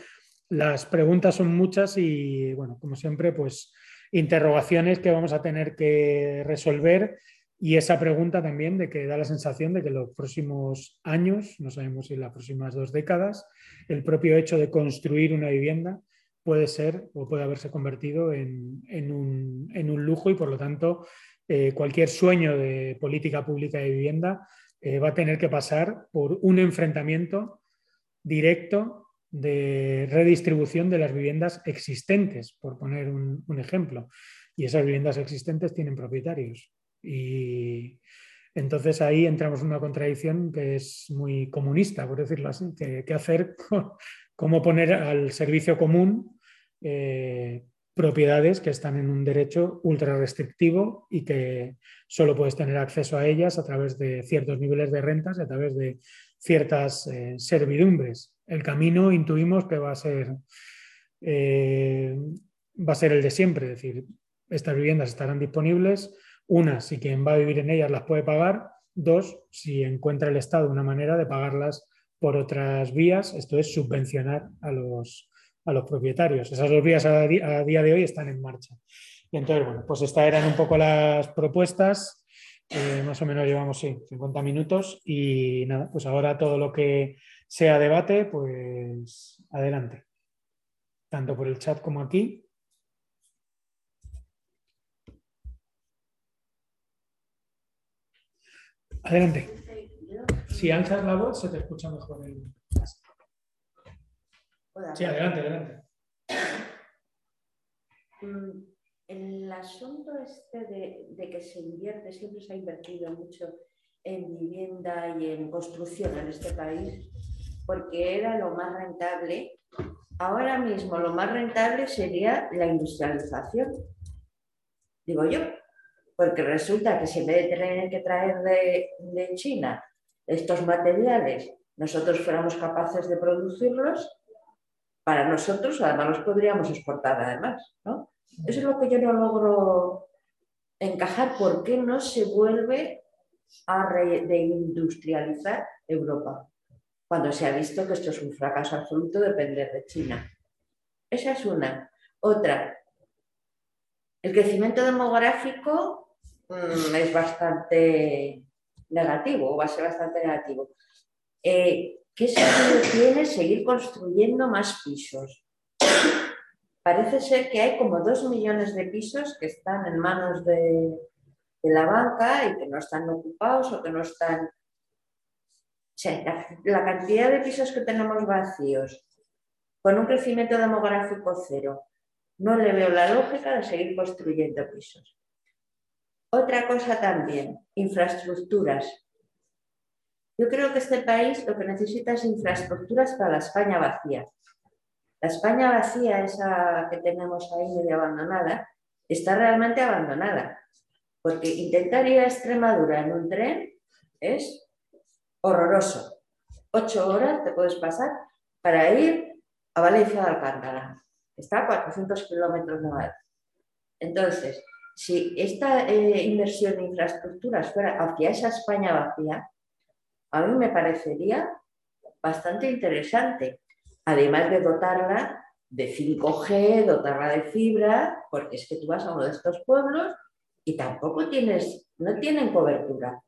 las preguntas son muchas y bueno, como siempre, pues interrogaciones que vamos a tener que resolver y esa pregunta también de que da la sensación de que los próximos años, no sabemos si las próximas dos décadas, el propio hecho de construir una vivienda puede ser o puede haberse convertido en, un, lujo y por lo tanto eh, cualquier sueño de política pública de vivienda eh, va a tener que pasar por un enfrentamiento directo de redistribución de las viviendas existentes, por poner un ejemplo. Y esas viviendas existentes tienen propietarios. Y entonces ahí entramos en una contradicción que es muy comunista, por decirlo así, que, hacer, cómo poner al servicio común eh, propiedades que están en un derecho ultra restrictivo y que solo puedes tener acceso a ellas a través de ciertos niveles de rentas y a través de ciertas eh, servidumbres. El camino intuimos que va a ser eh, va a ser el de siempre, es decir, estas viviendas estarán disponibles, una, si quien va a vivir en ellas las puede pagar. Dos, si encuentra el Estado una manera de pagarlas por otras vías, esto es subvencionar a los, a los propietarios. Esas dos vías a, día de hoy están en marcha. Y entonces, bueno, pues estas eran un poco las propuestas. Eh, más o menos llevamos, sí, 50 minutos y nada, pues ahora todo lo que sea debate, pues adelante. Tanto por el chat como aquí. Adelante. Si alzas la voz, se te escucha mejor el. Sí, adelante, adelante. Mm, el asunto este de, que se invierte, siempre se ha invertido mucho en vivienda y en construcción en este país porque era lo más rentable. Ahora mismo lo más rentable sería la industrialización, digo yo, porque resulta que si en vez de tener que traer de, de China estos materiales, nosotros fuéramos capaces de producirlos, para nosotros además los podríamos exportar además, ¿no? Eso es lo que yo no logro encajar, ¿por qué no se vuelve a reindustrializar Europa? Cuando se ha visto que esto es un fracaso absoluto depender de China. Esa es una. Otra, el crecimiento demográfico mm, es bastante negativo, va a ser bastante negativo. Eh, ¿Qué sentido tiene seguir construyendo más pisos? Parece ser que hay como dos millones de pisos que están en manos de, la banca y que no están ocupados o que no están... O sea, la cantidad de pisos que tenemos vacíos con un crecimiento demográfico cero, no le veo la lógica de seguir construyendo pisos. Otra cosa también, infraestructuras. Yo creo que este país lo que necesita es infraestructuras para la España vacía. La España vacía, esa que tenemos ahí medio abandonada, está realmente abandonada. Porque intentar ir a Extremadura en un tren es horroroso. Ocho horas te puedes pasar para ir a Valencia de Alcántara. Está a 400 kilómetros de Madrid. Entonces, si esta eh, inversión en infraestructuras fuera hacia esa España vacía, a mí me parecería bastante interesante, además de dotarla de 5G, dotarla de fibra, porque es que tú vas a uno de estos pueblos y tampoco tienes, no tienen cobertura.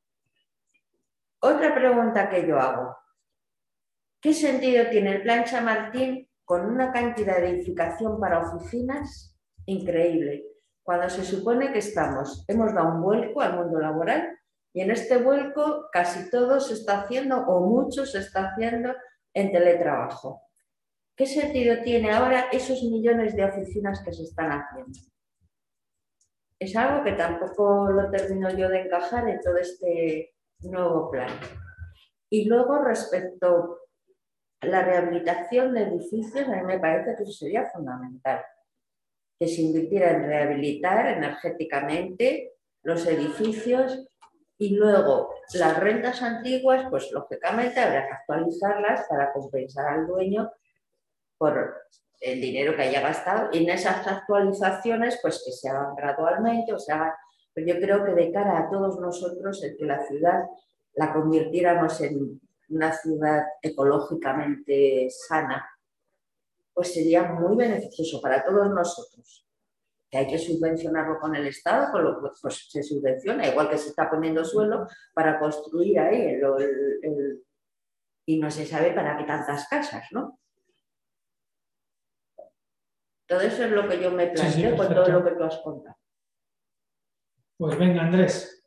Otra pregunta que yo hago, ¿qué sentido tiene el plan Chamartín con una cantidad de edificación para oficinas increíble? Cuando se supone que estamos, hemos dado un vuelco al mundo laboral y en este vuelco casi todo se está haciendo o mucho se está haciendo en teletrabajo. ¿Qué sentido tiene ahora esos millones de oficinas que se están haciendo? Es algo que tampoco lo termino yo de encajar en todo este nuevo plan. Y luego respecto a la rehabilitación de edificios, a mí me parece que eso sería fundamental que se invirtiera en rehabilitar energéticamente los edificios y luego las rentas antiguas, pues lógicamente habrá que actualizarlas para compensar al dueño por el dinero que haya gastado. Y en esas actualizaciones pues que se hagan gradualmente, o sea, pero yo creo que de cara a todos nosotros el que la ciudad la convirtiéramos en una ciudad ecológicamente sana pues sería muy beneficioso para todos nosotros. Que hay que subvencionarlo con el Estado, pues se subvenciona, igual que se está poniendo suelo para construir ahí y no se sabe para qué tantas casas, ¿no? Todo eso es lo que yo me planteo con todo lo que tú has contado. Pues venga, Andrés.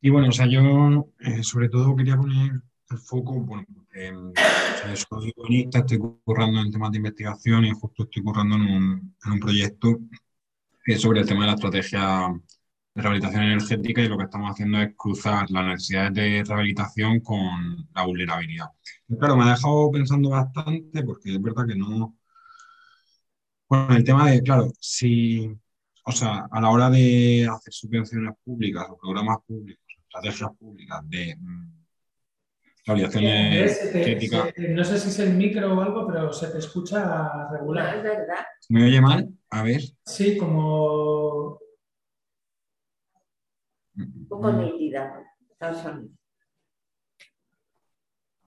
Y bueno, o sea, yo eh, sobre todo quería poner el foco, bueno, porque soy guionista, estoy currando en temas de investigación y justo estoy currando en un, en un proyecto es sobre el tema de la estrategia de rehabilitación energética y lo que estamos haciendo es cruzar las necesidades de rehabilitación con la vulnerabilidad. claro, me ha dejado pensando bastante porque es verdad que no... Bueno, el tema de, claro, si, o sea, a la hora de hacer subvenciones públicas o programas públicos, estrategias públicas de no sé si es el micro o algo, pero se te escucha regular. es verdad. ¿Me oye mal? A ver. Sí, como. Un poco nítida. A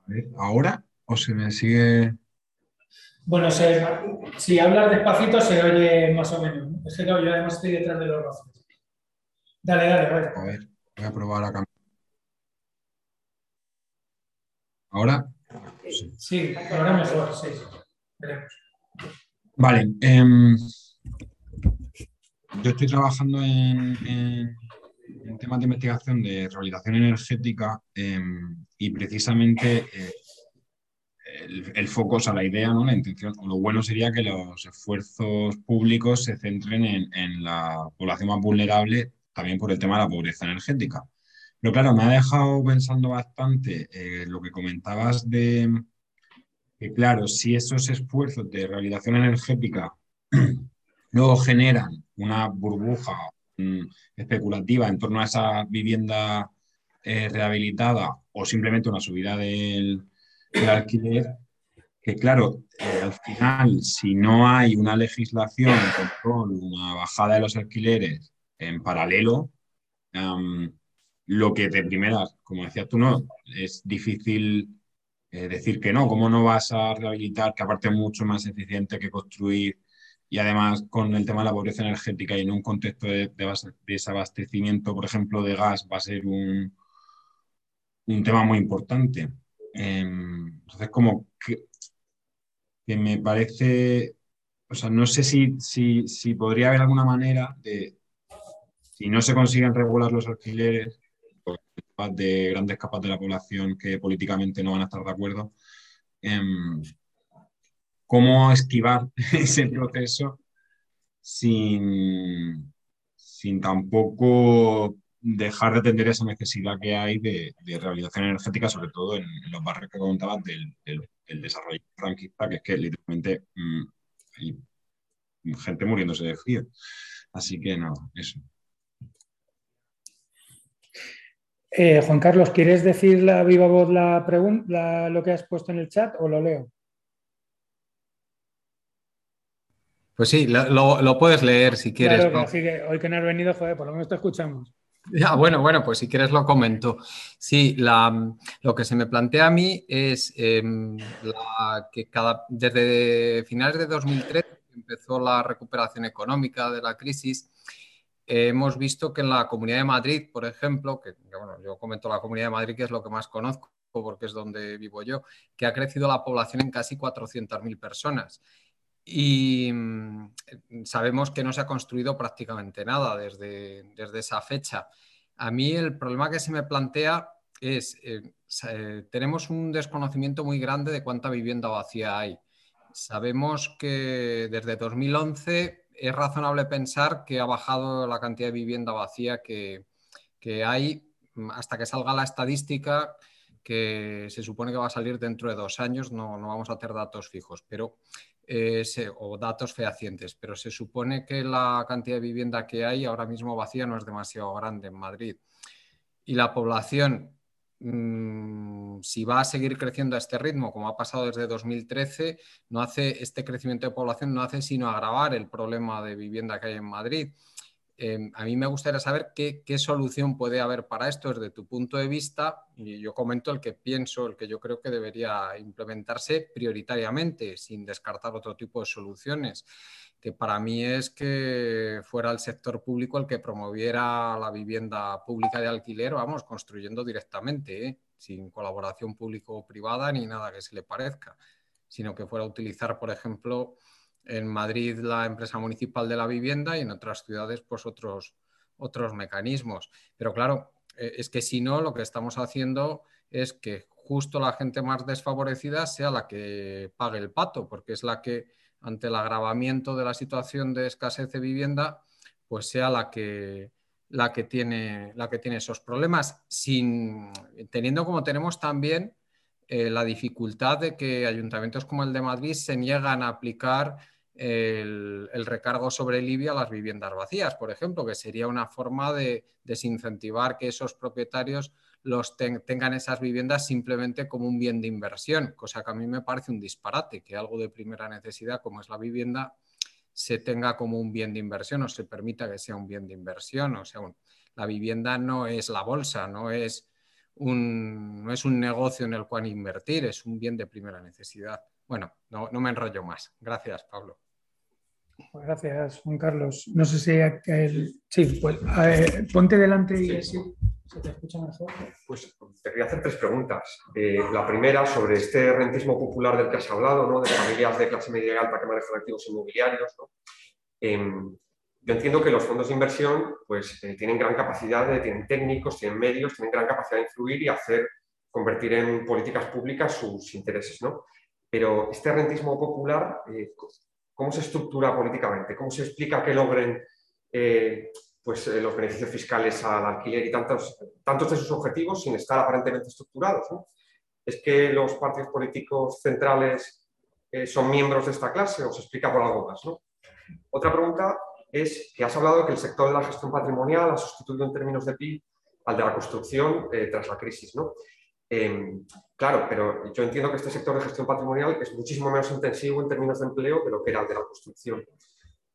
ver, ¿ahora? ¿O se me sigue.? Bueno, si hablas despacito se oye más o menos. Es que yo además estoy detrás de los brazos. Dale, dale, a ver. A ver, voy a probar a cambiar. ¿Ahora? Sí, ahora mejor, sí. Vale. Em, yo estoy trabajando en, temas de investigación de rehabilitación energética em, y precisamente eh, el, foco, o sea, la idea, ¿no? la intención, o lo bueno sería que los esfuerzos públicos se centren en, en la población más vulnerable también por el tema de la pobreza energética. Pero claro, me ha dejado pensando bastante eh, lo que comentabas de que, claro, si esos esfuerzos de rehabilitación energética luego generan una burbuja mm, especulativa en torno a esa vivienda eh, rehabilitada o simplemente una subida del, alquiler, que claro, eh, al final, si no hay una legislación, control, una bajada de los alquileres en paralelo, lo que de primeras, como decías tú, no, es difícil eh, decir que no, ¿cómo no vas a rehabilitar, que aparte es mucho más eficiente que construir y además con el tema de la pobreza energética y en un contexto de, desabastecimiento, por ejemplo, de gas, va a ser un, un tema muy importante. Em, entonces, como que, me parece, o sea, no sé si, si, si podría haber alguna manera de, si no se consiguen regular los alquileres, de grandes capas de la población que políticamente no van a estar de acuerdo, em, cómo esquivar ese proceso sin, sin tampoco dejar de atender esa necesidad que hay de, rehabilitación energética, sobre todo en, los barrios que comentabas del, desarrollo franquista, que es que literalmente mm, hay gente muriéndose de frío. Así que no, eso. Eh, Juan Carlos, ¿quieres decir la viva voz la pregunta, lo que has puesto en el chat o lo leo? Pues sí, lo, puedes leer si quieres. Claro, que hoy que no has venido, joder, por lo menos te escuchamos. Ya, bueno, bueno, pues si quieres lo comento. Sí, lo que se me plantea a mí es em, que cada, desde finales de 2013 empezó la recuperación económica de la crisis hemos visto que en la Comunidad de Madrid, por ejemplo, que bueno, yo comento la Comunidad de Madrid, que es lo que más conozco porque es donde vivo yo, que ha crecido la población en casi 400.000 personas. Y mm, sabemos que no se ha construido prácticamente nada desde, desde esa fecha. A mí el problema que se me plantea es, eh, eh, tenemos un desconocimiento muy grande de cuánta vivienda vacía hay. Sabemos que desde 2011 es razonable pensar que ha bajado la cantidad de vivienda vacía que, hay mm, hasta que salga la estadística que se supone que va a salir dentro de dos años, no, vamos a tener datos fijos, pero eh, o datos fehacientes, pero se supone que la cantidad de vivienda que hay ahora mismo vacía no es demasiado grande en Madrid. Y la población Mm, si va a seguir creciendo a este ritmo, como ha pasado desde 2013, no hace este crecimiento de población no hace sino agravar el problema de vivienda que hay en Madrid. Em, a mí me gustaría saber qué, solución puede haber para esto desde tu punto de vista, y yo comento el que pienso, el que yo creo que debería implementarse prioritariamente, sin descartar otro tipo de soluciones que para mí es que fuera el sector público el que promoviera la vivienda pública de alquiler, vamos, construyendo directamente, ¿eh? sin colaboración público-privada ni nada que se le parezca, sino que fuera a utilizar, por ejemplo, en Madrid la empresa municipal de la vivienda y en otras ciudades, pues otros, otros mecanismos. Pero claro, eh, es que si no, lo que estamos haciendo es que justo la gente más desfavorecida sea la que pague el pato, porque es la que ante el agravamiento de la situación de escasez de vivienda, pues sea la que, la que, tiene, la que tiene esos problemas, sin, teniendo como tenemos también eh, la dificultad de que ayuntamientos como el de Madrid se niegan a aplicar el, recargo sobre el IBI a las viviendas vacías, por ejemplo, que sería una forma de desincentivar que esos propietarios los tengan esas viviendas simplemente como un bien de inversión, cosa que a mí me parece un disparate, que algo de primera necesidad como es la vivienda se tenga como un bien de inversión o se permita que sea un bien de inversión. O sea, la vivienda no es la bolsa, no es, un, no es un negocio en el cual invertir, es un bien de primera necesidad. Bueno, no, me enrollo más. Gracias, Pablo. Gracias, Juan Carlos. No sé si... El... Sí, pues ponte delante y así se te escucha mejor. Pues te quería hacer tres preguntas. Eh, la primera, sobre este rentismo popular del que has hablado, ¿no? de familias de clase media y alta que manejan activos inmobiliarios. ¿no? Em, yo entiendo que los fondos de inversión pues, eh, tienen gran capacidad, de, tienen técnicos, tienen medios, tienen gran capacidad de influir y hacer, convertir en políticas públicas sus intereses. ¿no? Pero este rentismo popular, eh, ¿cómo se estructura políticamente? ¿Cómo se explica que logren pues, eh, los beneficios fiscales al alquiler y tantos, tantos de sus objetivos sin estar aparentemente estructurados. ¿Es que los partidos políticos centrales eh, son miembros de esta clase o se explica por algo más? Otra pregunta es que has hablado de que el sector de la gestión patrimonial ha sustituido en términos de PIB al de la construcción eh, tras la crisis. ¿no? Em, claro, pero yo entiendo que este sector de gestión patrimonial es muchísimo menos intensivo en términos de empleo que lo que era el de la construcción.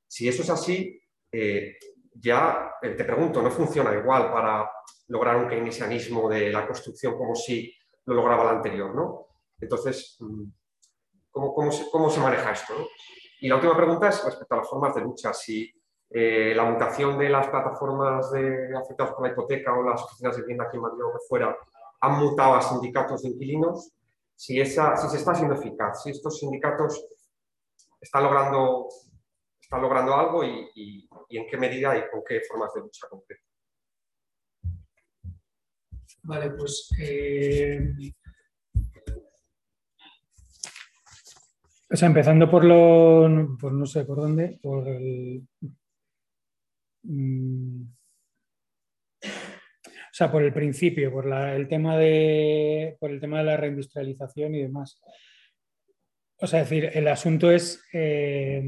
Si eso es así, eh, ya eh, te pregunto, ¿no funciona igual para lograr un keynesianismo de la construcción como si lo lograba la anterior? ¿no? Entonces, mm, ¿cómo, se, maneja esto? Y la última pregunta es respecto a las formas de lucha. Si eh, la mutación de las plataformas de afectados por la hipoteca o las oficinas de vivienda aquí en Madrid o fuera han mutado a sindicatos de inquilinos, si, esa, si se está siendo eficaz, si estos sindicatos están logrando, están logrando algo y, en qué medida y con qué formas de lucha concreta. Vale, pues eh, empezando por lo, pues no sé por dónde, por el, mm, o sea, por el principio, por el tema de, por el tema de la reindustrialización y demás. O sea, es decir, el asunto es, eh,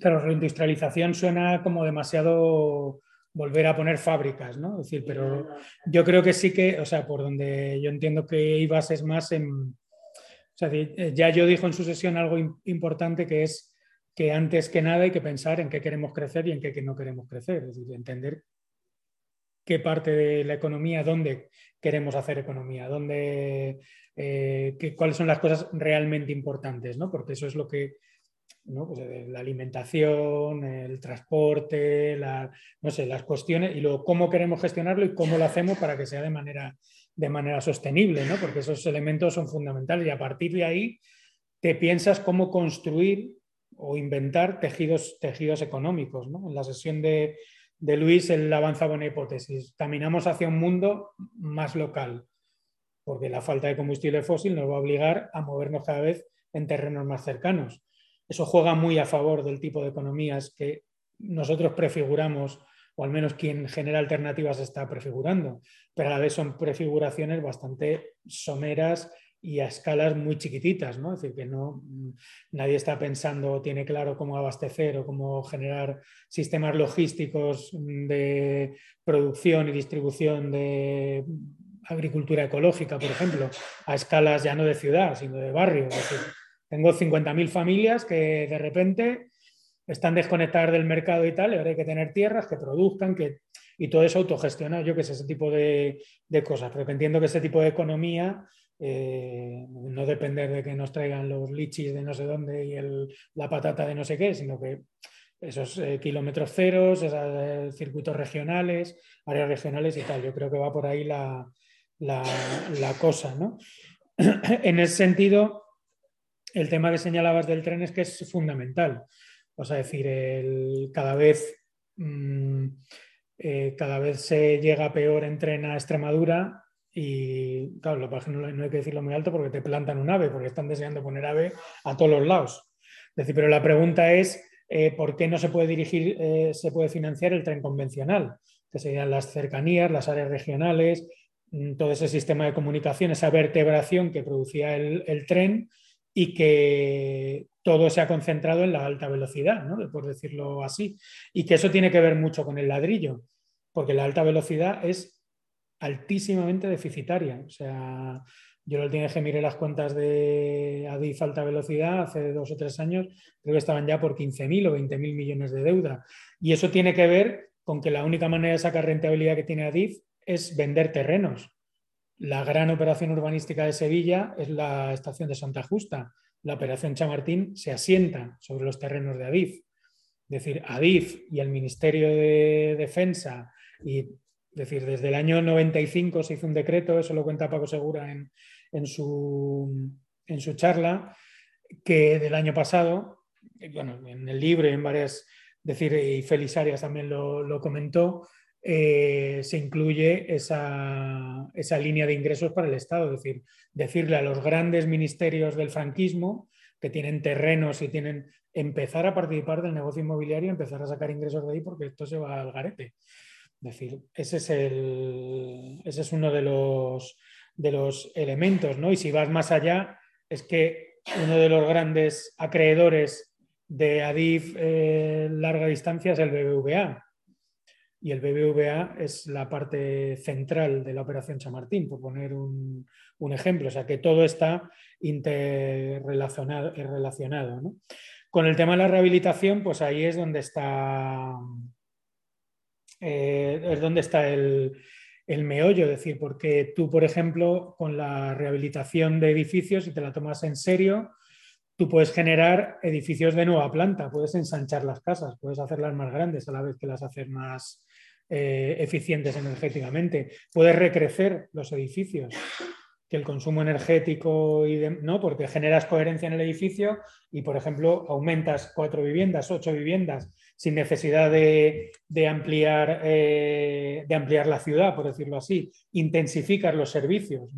claro, reindustrialización suena como demasiado volver a poner fábricas, ¿no? Es decir, pero yo creo que sí que, o sea, por donde yo entiendo que ibas es más en, o sea, ya yo dijo en su sesión algo importante que es que antes que nada hay que pensar en qué queremos crecer y en qué no queremos crecer, es decir, entender qué parte de la economía, dónde queremos hacer economía, dónde, eh, cuáles son las cosas realmente importantes, ¿no? porque eso es lo que. Pues, eh, la alimentación, el transporte, no sé, las cuestiones y luego cómo queremos gestionarlo y cómo lo hacemos para que sea de manera, de manera sostenible, ¿no? porque esos elementos son fundamentales y a partir de ahí te piensas cómo construir o inventar tejidos, tejidos económicos. ¿no? En la sesión de, de Luis, él avanzaba una hipótesis. Caminamos hacia un mundo más local, porque la falta de combustible fósil nos va a obligar a movernos cada vez en terrenos más cercanos. Eso juega muy a favor del tipo de economías que nosotros prefiguramos, o al menos quien genera alternativas está prefigurando, pero a la vez son prefiguraciones bastante someras y a escalas muy chiquititas, ¿no? Es decir, que no, nadie está pensando, tiene claro cómo abastecer o cómo generar sistemas logísticos de producción y distribución de agricultura ecológica, por ejemplo, a escalas ya no de ciudad, sino de barrio. Es decir, tengo 50.000 familias que de repente están desconectadas del mercado y tal, y ahora hay que tener tierras que produzcan, que, y todo eso autogestionado, yo que sé, ese tipo de, cosas, porque entiendo que ese tipo de economía eh, no depender de que nos traigan los lichis de no sé dónde y la patata de no sé qué, sino que esos eh, kilómetros ceros, esos eh, circuitos regionales, áreas regionales y tal. Yo creo que va por ahí la, cosa. ¿no? en ese sentido, el tema que señalabas del tren es que es fundamental. O sea, decir, cada vez... Mm, cada vez se llega peor en tren a Extremadura y claro, lo no, no hay que decirlo muy alto porque te plantan un ave, porque están deseando poner ave a todos los lados. Es decir, pero la pregunta es, eh, ¿por qué no se puede dirigir, eh, se puede financiar el tren convencional? Que serían las cercanías, las áreas regionales, mm, todo ese sistema de comunicación, esa vertebración que producía el, el tren y que todo se ha concentrado en la alta velocidad, ¿no? por decirlo así. Y que eso tiene que ver mucho con el ladrillo, porque la alta velocidad es altísimamente deficitaria. O sea, yo lo tiene que miré las cuentas de Adif alta velocidad hace dos o tres años, creo que estaban ya por 15.000 o 20.000 millones de deuda. Y eso tiene que ver con que la única manera de sacar rentabilidad que tiene Adif es vender terrenos. La gran operación urbanística de Sevilla es la estación de Santa Justa. La operación Chamartín se asienta sobre los terrenos de Adif. Es decir, Adif y el Ministerio de Defensa y es decir, desde el año 95 se hizo un decreto, eso lo cuenta Paco Segura en, su, charla, que del año pasado, bueno, en el libro y en varias, decir, y Félix Arias también lo, comentó, eh, se incluye esa, esa, línea de ingresos para el Estado, es decir, decirle a los grandes ministerios del franquismo, que tienen terrenos y tienen empezar a participar del negocio inmobiliario empezar a sacar ingresos de ahí porque esto se va al garete. Es decir, ese es, el, ese es uno de los, de los elementos, ¿no? Y si vas más allá, es que uno de los grandes acreedores de ADIF eh, larga distancia es el BBVA. Y el BBVA es la parte central de la operación Chamartín, por poner un, ejemplo. O sea que todo está interrelacionado. Relacionado, ¿no? Con el tema de la rehabilitación, pues ahí es donde está, eh, es donde está el, el meollo, es decir, porque tú, por ejemplo, con la rehabilitación de edificios, si te la tomas en serio, tú puedes generar edificios de nueva planta, puedes ensanchar las casas, puedes hacerlas más grandes a la vez que las haces más eh, eficientes energéticamente, puedes recrecer los edificios, que el consumo energético y no, porque generas coherencia en el edificio y, por ejemplo, aumentas cuatro viviendas, ocho viviendas sin necesidad de, ampliar, eh, de ampliar la ciudad, por decirlo así, intensificas los servicios.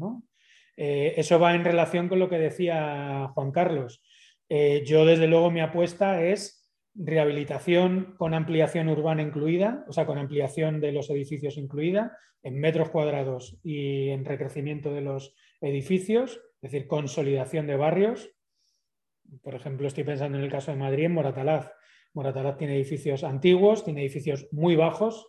Eh, eso va en relación con lo que decía Juan Carlos. Eh, yo, desde luego, mi apuesta es rehabilitación con ampliación urbana incluida, o sea, con ampliación de los edificios incluida, en metros cuadrados y en recrecimiento de los edificios, es decir, consolidación de barrios. Por ejemplo, estoy pensando en el caso de Madrid, en Moratalaz. Moratalaz tiene edificios antiguos, tiene edificios muy bajos,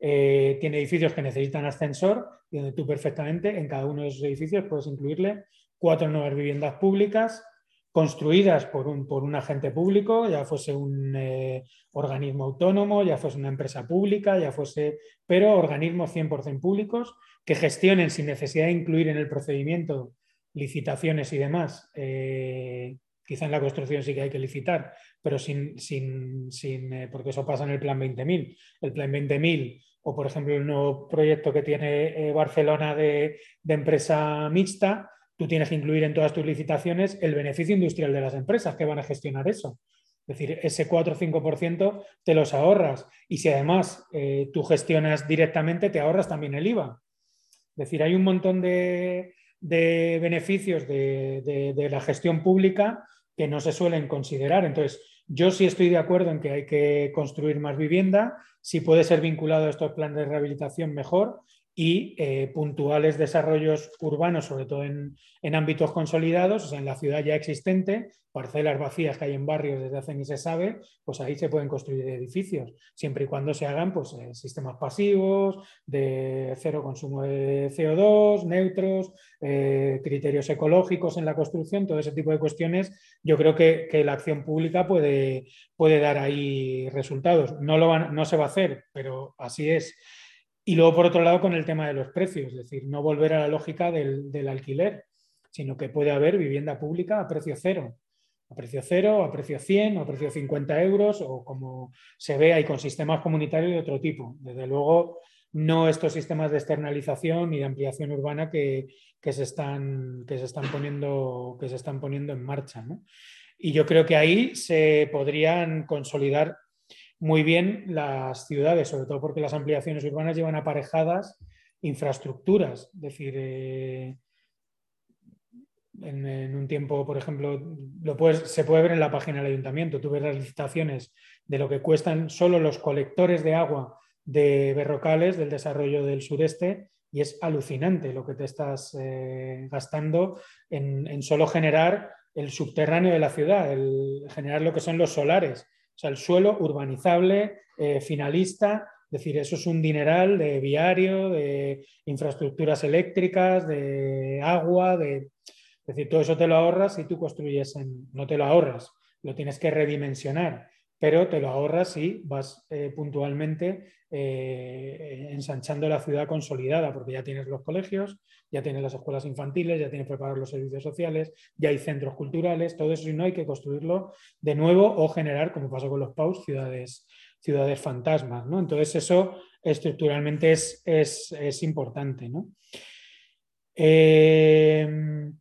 eh, tiene edificios que necesitan ascensor y donde tú perfectamente en cada uno de esos edificios puedes incluirle cuatro nuevas viviendas públicas, construidas por un, por un agente público, ya fuese un eh, organismo autónomo, ya fuese una empresa pública, ya fuese, pero organismos 100% públicos que gestionen sin necesidad de incluir en el procedimiento licitaciones y demás. Eh, quizá en la construcción sí que hay que licitar, pero sin, sin, sin eh, porque eso pasa en el Plan 20.000. El Plan 20.000 o, por ejemplo, el nuevo proyecto que tiene Barcelona de, de empresa mixta, tú tienes que incluir en todas tus licitaciones el beneficio industrial de las empresas que van a gestionar eso. Es decir, ese 4 o 5% te los ahorras. Y si además eh, tú gestionas directamente, te ahorras también el IVA. Es decir, hay un montón de, beneficios de, de, la gestión pública que no se suelen considerar. Entonces, yo sí estoy de acuerdo en que hay que construir más vivienda, si puede ser vinculado a estos planes de rehabilitación mejor, y eh, puntuales desarrollos urbanos, sobre todo en, ámbitos consolidados, o sea, en la ciudad ya existente, parcelas vacías que hay en barrios desde hace ni se sabe, pues ahí se pueden construir edificios, siempre y cuando se hagan pues, eh, sistemas pasivos, de cero consumo de CO2, neutros, eh, criterios ecológicos en la construcción, todo ese tipo de cuestiones, yo creo que, la acción pública puede, puede dar ahí resultados. No, lo no se va a hacer, pero así es. Y luego, por otro lado, con el tema de los precios, es decir, no volver a la lógica del, alquiler, sino que puede haber vivienda pública a precio cero, a precio cero, a precio 100, a precio 50 euros, o como se ve ahí con sistemas comunitarios de otro tipo. Desde luego, no estos sistemas de externalización y de ampliación urbana que, se, están, que, se, están, poniendo, que se están poniendo en marcha. Y yo creo que ahí se podrían consolidar muy bien las ciudades, sobre todo porque las ampliaciones urbanas llevan aparejadas infraestructuras. Es decir, eh, en, un tiempo, por ejemplo, lo puedes, se puede ver en la página del ayuntamiento, tú ves las licitaciones de lo que cuestan solo los colectores de agua de Berrocales, del desarrollo del sureste, y es alucinante lo que te estás eh, gastando en, solo generar el subterráneo de la ciudad, el generar lo que son los solares. O sea, el suelo urbanizable, eh, finalista, es decir, eso es un dineral de viario, de infraestructuras eléctricas, de agua, de... Es decir, todo eso te lo ahorras y tú construyes en... No te lo ahorras, lo tienes que redimensionar pero te lo ahorras si vas eh, puntualmente eh, ensanchando la ciudad consolidada, porque ya tienes los colegios, ya tienes las escuelas infantiles, ya tienes preparados los servicios sociales, ya hay centros culturales, todo eso, si no hay que construirlo de nuevo o generar, como pasó con los PAUS, ciudades, ciudades fantasmas. ¿no? Entonces, eso estructuralmente es, es, importante. ¿no? Eh,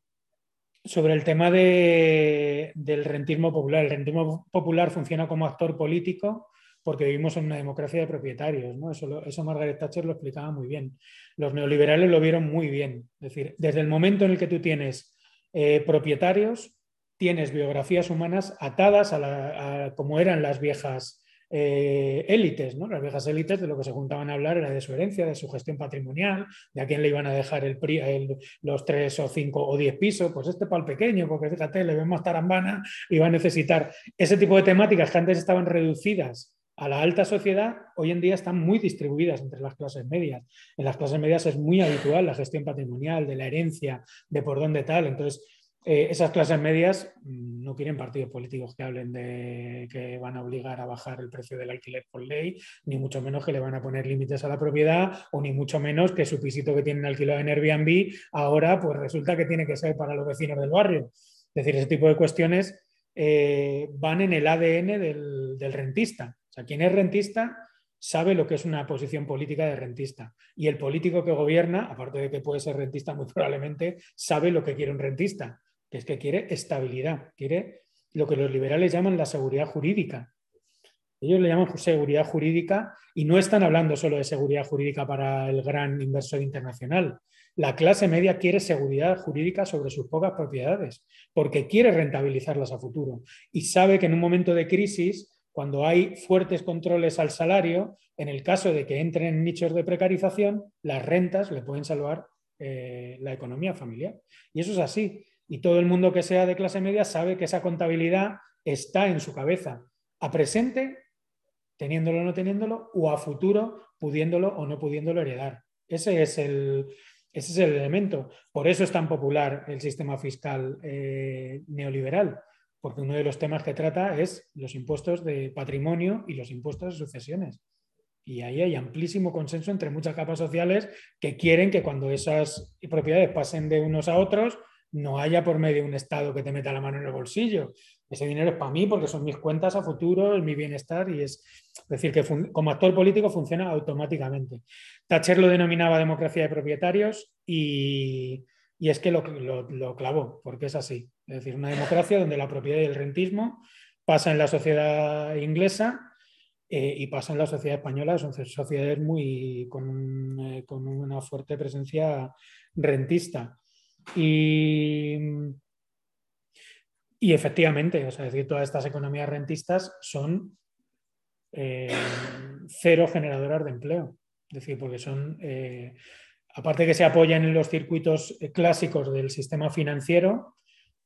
sobre el tema del rentismo popular. El rentismo popular funciona como actor político porque vivimos en una democracia de propietarios. ¿no? Eso, eso Margaret Thatcher lo explicaba muy bien. Los neoliberales lo vieron muy bien. Es decir, desde el momento en el que tú tienes eh, propietarios, tienes biografías humanas atadas a, como eran las viejas eh, élites, ¿no? Las viejas élites de lo que se juntaban a hablar era de su herencia, de su gestión patrimonial, de a quién le iban a dejar el, los tres o cinco o diez pisos, pues este para el pequeño, porque fíjate, le vemos tarambana y a necesitar ese tipo de temáticas que antes estaban reducidas a la alta sociedad, hoy en día están muy distribuidas entre las clases medias. En las clases medias es muy habitual la gestión patrimonial, de la herencia, de por dónde tal. Entonces, eh, esas clases medias mm, no quieren partidos políticos que hablen de que van a obligar a bajar el precio del alquiler por ley, ni mucho menos que le van a poner límites a la propiedad, o ni mucho menos que su pisito que tienen alquilado en Airbnb ahora pues resulta que tiene que ser para los vecinos del barrio. Es decir, ese tipo de cuestiones eh, van en el ADN del, del rentista. O sea, quien es rentista sabe lo que es una posición política de rentista. Y el político que gobierna, aparte de que puede ser rentista muy probablemente, sabe lo que quiere un rentista que es que quiere estabilidad, quiere lo que los liberales llaman la seguridad jurídica. Ellos le llaman seguridad jurídica y no están hablando solo de seguridad jurídica para el gran inversor internacional. La clase media quiere seguridad jurídica sobre sus pocas propiedades porque quiere rentabilizarlas a futuro y sabe que en un momento de crisis, cuando hay fuertes controles al salario, en el caso de que entren en nichos de precarización, las rentas le pueden salvar eh, la economía familiar. Y eso es así. Y todo el mundo que sea de clase media sabe que esa contabilidad está en su cabeza, a presente, teniéndolo o no teniéndolo, o a futuro, pudiéndolo o no pudiéndolo heredar. Ese es el, ese es el elemento. Por eso es tan popular el sistema fiscal eh, neoliberal, porque uno de los temas que trata es los impuestos de patrimonio y los impuestos de sucesiones. Y ahí hay amplísimo consenso entre muchas capas sociales que quieren que cuando esas propiedades pasen de unos a otros, no haya por medio un Estado que te meta la mano en el bolsillo. Ese dinero es para mí porque son mis cuentas a futuro, es mi bienestar y es, decir, que como actor político funciona automáticamente. Thatcher lo denominaba democracia de propietarios y, es que lo, lo, clavó, porque es así. Es decir, una democracia donde la propiedad y el rentismo pasa en la sociedad inglesa eh, y pasa en la sociedad española, son sociedades muy, con, eh, con una fuerte presencia rentista. Y, y efectivamente, sea, decir, todas estas economías rentistas son eh, cero generadoras de empleo. Es decir, porque son, eh, aparte que se apoyan en los circuitos clásicos del sistema financiero,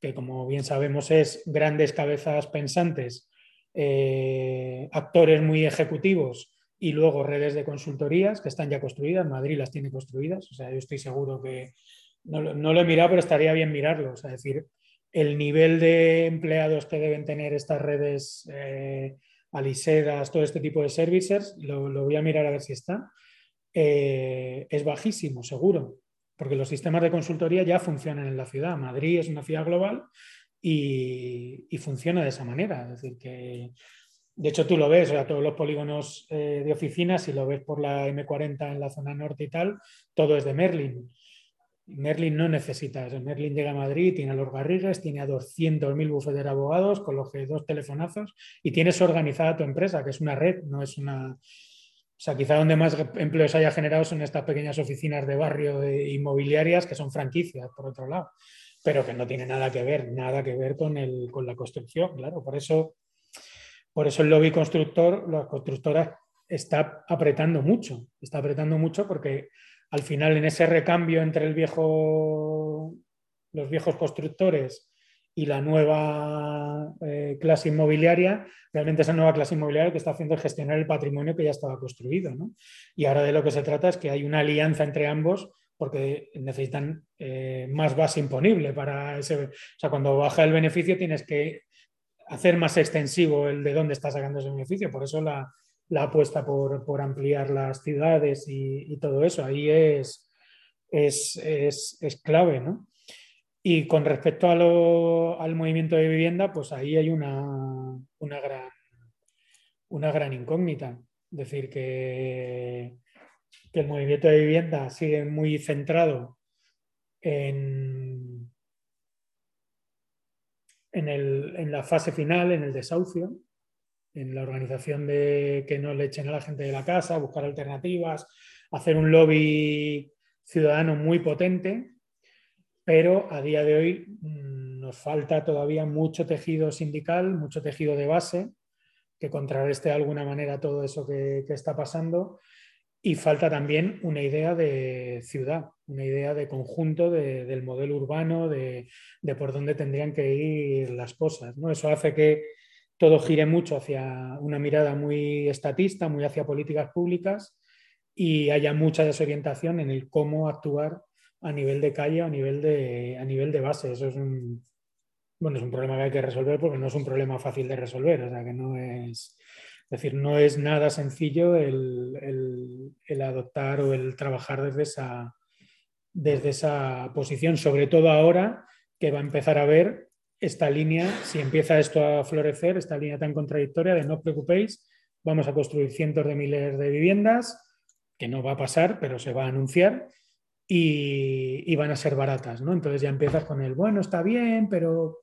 que como bien sabemos es grandes cabezas pensantes, eh, actores muy ejecutivos y luego redes de consultorías que están ya construidas. Madrid las tiene construidas, o sea, yo estoy seguro que no, lo he mirado, pero estaría bien mirarlo. es decir, el nivel de empleados que deben tener estas redes, eh, alisedas, todo este tipo de services, lo, voy a mirar a ver si está, eh, es bajísimo, seguro, porque los sistemas de consultoría ya funcionan en la ciudad. Madrid es una ciudad global y, funciona de esa manera. Es decir, que de hecho tú lo ves, o sea, todos los polígonos eh, de oficinas, si lo ves por la M40 en la zona norte y tal, todo es de Merlin. Merlin no necesita. Merlin llega a Madrid, tiene a los Garrigues, tiene a 200.000 bufetes de abogados, con los que dos telefonazos y tienes organizada tu empresa, que es una red, no es una... O sea, quizá donde más empleos haya generado son estas pequeñas oficinas de barrio inmobiliarias que son franquicias, por otro lado, pero que no tiene nada que ver, nada que ver con, el, con la construcción, claro. Por eso, por eso el lobby constructor, las constructoras, está apretando mucho, está apretando mucho porque al final en ese recambio entre el viejo, los viejos constructores y la nueva eh, clase inmobiliaria, realmente esa nueva clase inmobiliaria que está haciendo es gestionar el patrimonio que ya estaba construido. Y ahora de lo que se trata es que hay una alianza entre ambos porque necesitan eh, más base imponible para. O sea, cuando baja el beneficio tienes que hacer más extensivo el de dónde está sacando ese beneficio. Por eso la, la apuesta por, ampliar las ciudades y, todo eso. Ahí es, es, clave, ¿no? Y con respecto al movimiento de vivienda, pues ahí hay una, gran, una gran incógnita. Es decir, que, el movimiento de vivienda sigue muy centrado en, en, en la fase final, en el desahucio, en la organización de que no le echen a la gente de la casa, buscar alternativas, hacer un lobby ciudadano muy potente, pero a día de hoy mm, nos falta todavía mucho tejido sindical, mucho tejido de base que contrarreste de alguna manera todo eso que, está pasando y falta también una idea de ciudad, una idea de conjunto del modelo urbano, de, por dónde tendrían que ir las cosas. ¿no? Eso hace que todo gire mucho hacia una mirada muy estatista, muy hacia políticas públicas y haya mucha desorientación en el cómo actuar a nivel de calle a nivel de, a nivel de base. Eso es un, bueno, es un problema que hay que resolver porque no es un problema fácil de resolver. O sea, que no es, decir, no es nada sencillo el, adoptar o el trabajar desde esa, desde esa posición, sobre todo ahora que va a empezar a ver esta línea, si empieza esto a florecer, esta línea tan contradictoria de no os preocupéis, vamos a construir cientos de miles de viviendas, que no va a pasar, pero se va a anunciar, y, van a ser baratas, ¿no? Entonces ya empiezas con el, bueno, está bien, pero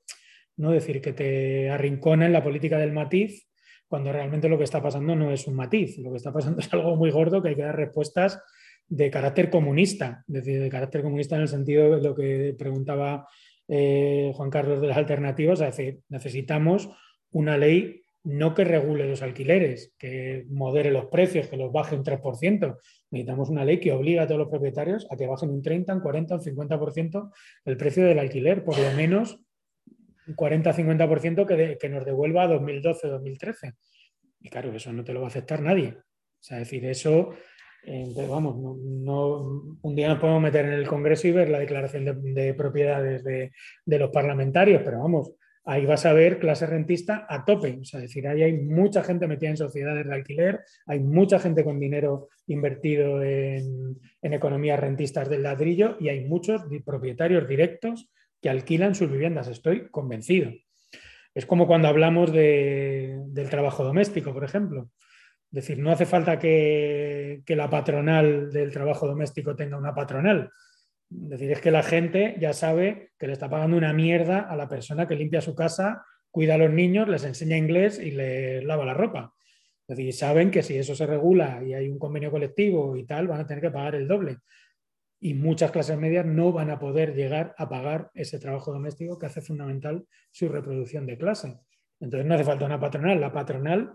no decir que te arrincona en la política del matiz, cuando realmente lo que está pasando no es un matiz, lo que está pasando es algo muy gordo que hay que dar respuestas de carácter comunista, es decir, de carácter comunista en el sentido de lo que preguntaba eh, Juan Carlos de las alternativas, es decir, necesitamos una ley no que regule los alquileres, que modere los precios, que los baje un 3%. Necesitamos una ley que obliga a todos los propietarios a que bajen un 30, un 40, un 50% el precio del alquiler, por lo menos un 40-50% que, que nos devuelva a 2012-2013. Y claro, eso no te lo va a aceptar nadie. O sea, decir, eso, eh, vamos, no, un día nos podemos meter en el Congreso y ver la declaración de, propiedades de, los parlamentarios, pero vamos, ahí vas a ver clase rentista a tope. O sea, decir, ahí hay mucha gente metida en sociedades de alquiler, hay mucha gente con dinero invertido en, economías rentistas del ladrillo y hay muchos propietarios directos que alquilan sus viviendas. Estoy convencido. Es como cuando hablamos del trabajo doméstico, por ejemplo. Es decir, no hace falta que la patronal del trabajo doméstico tenga una patronal es decir, es que la gente ya sabe que le está pagando una mierda a la persona que limpia su casa, cuida a los niños, les enseña inglés y les lava la ropa. Es decir, saben que si eso se regula y hay un convenio colectivo y tal, van a tener que pagar el doble. Y muchas clases medias no van a poder llegar a pagar ese trabajo doméstico que hace fundamental su reproducción de clase. Entonces no hace falta una patronal. La patronal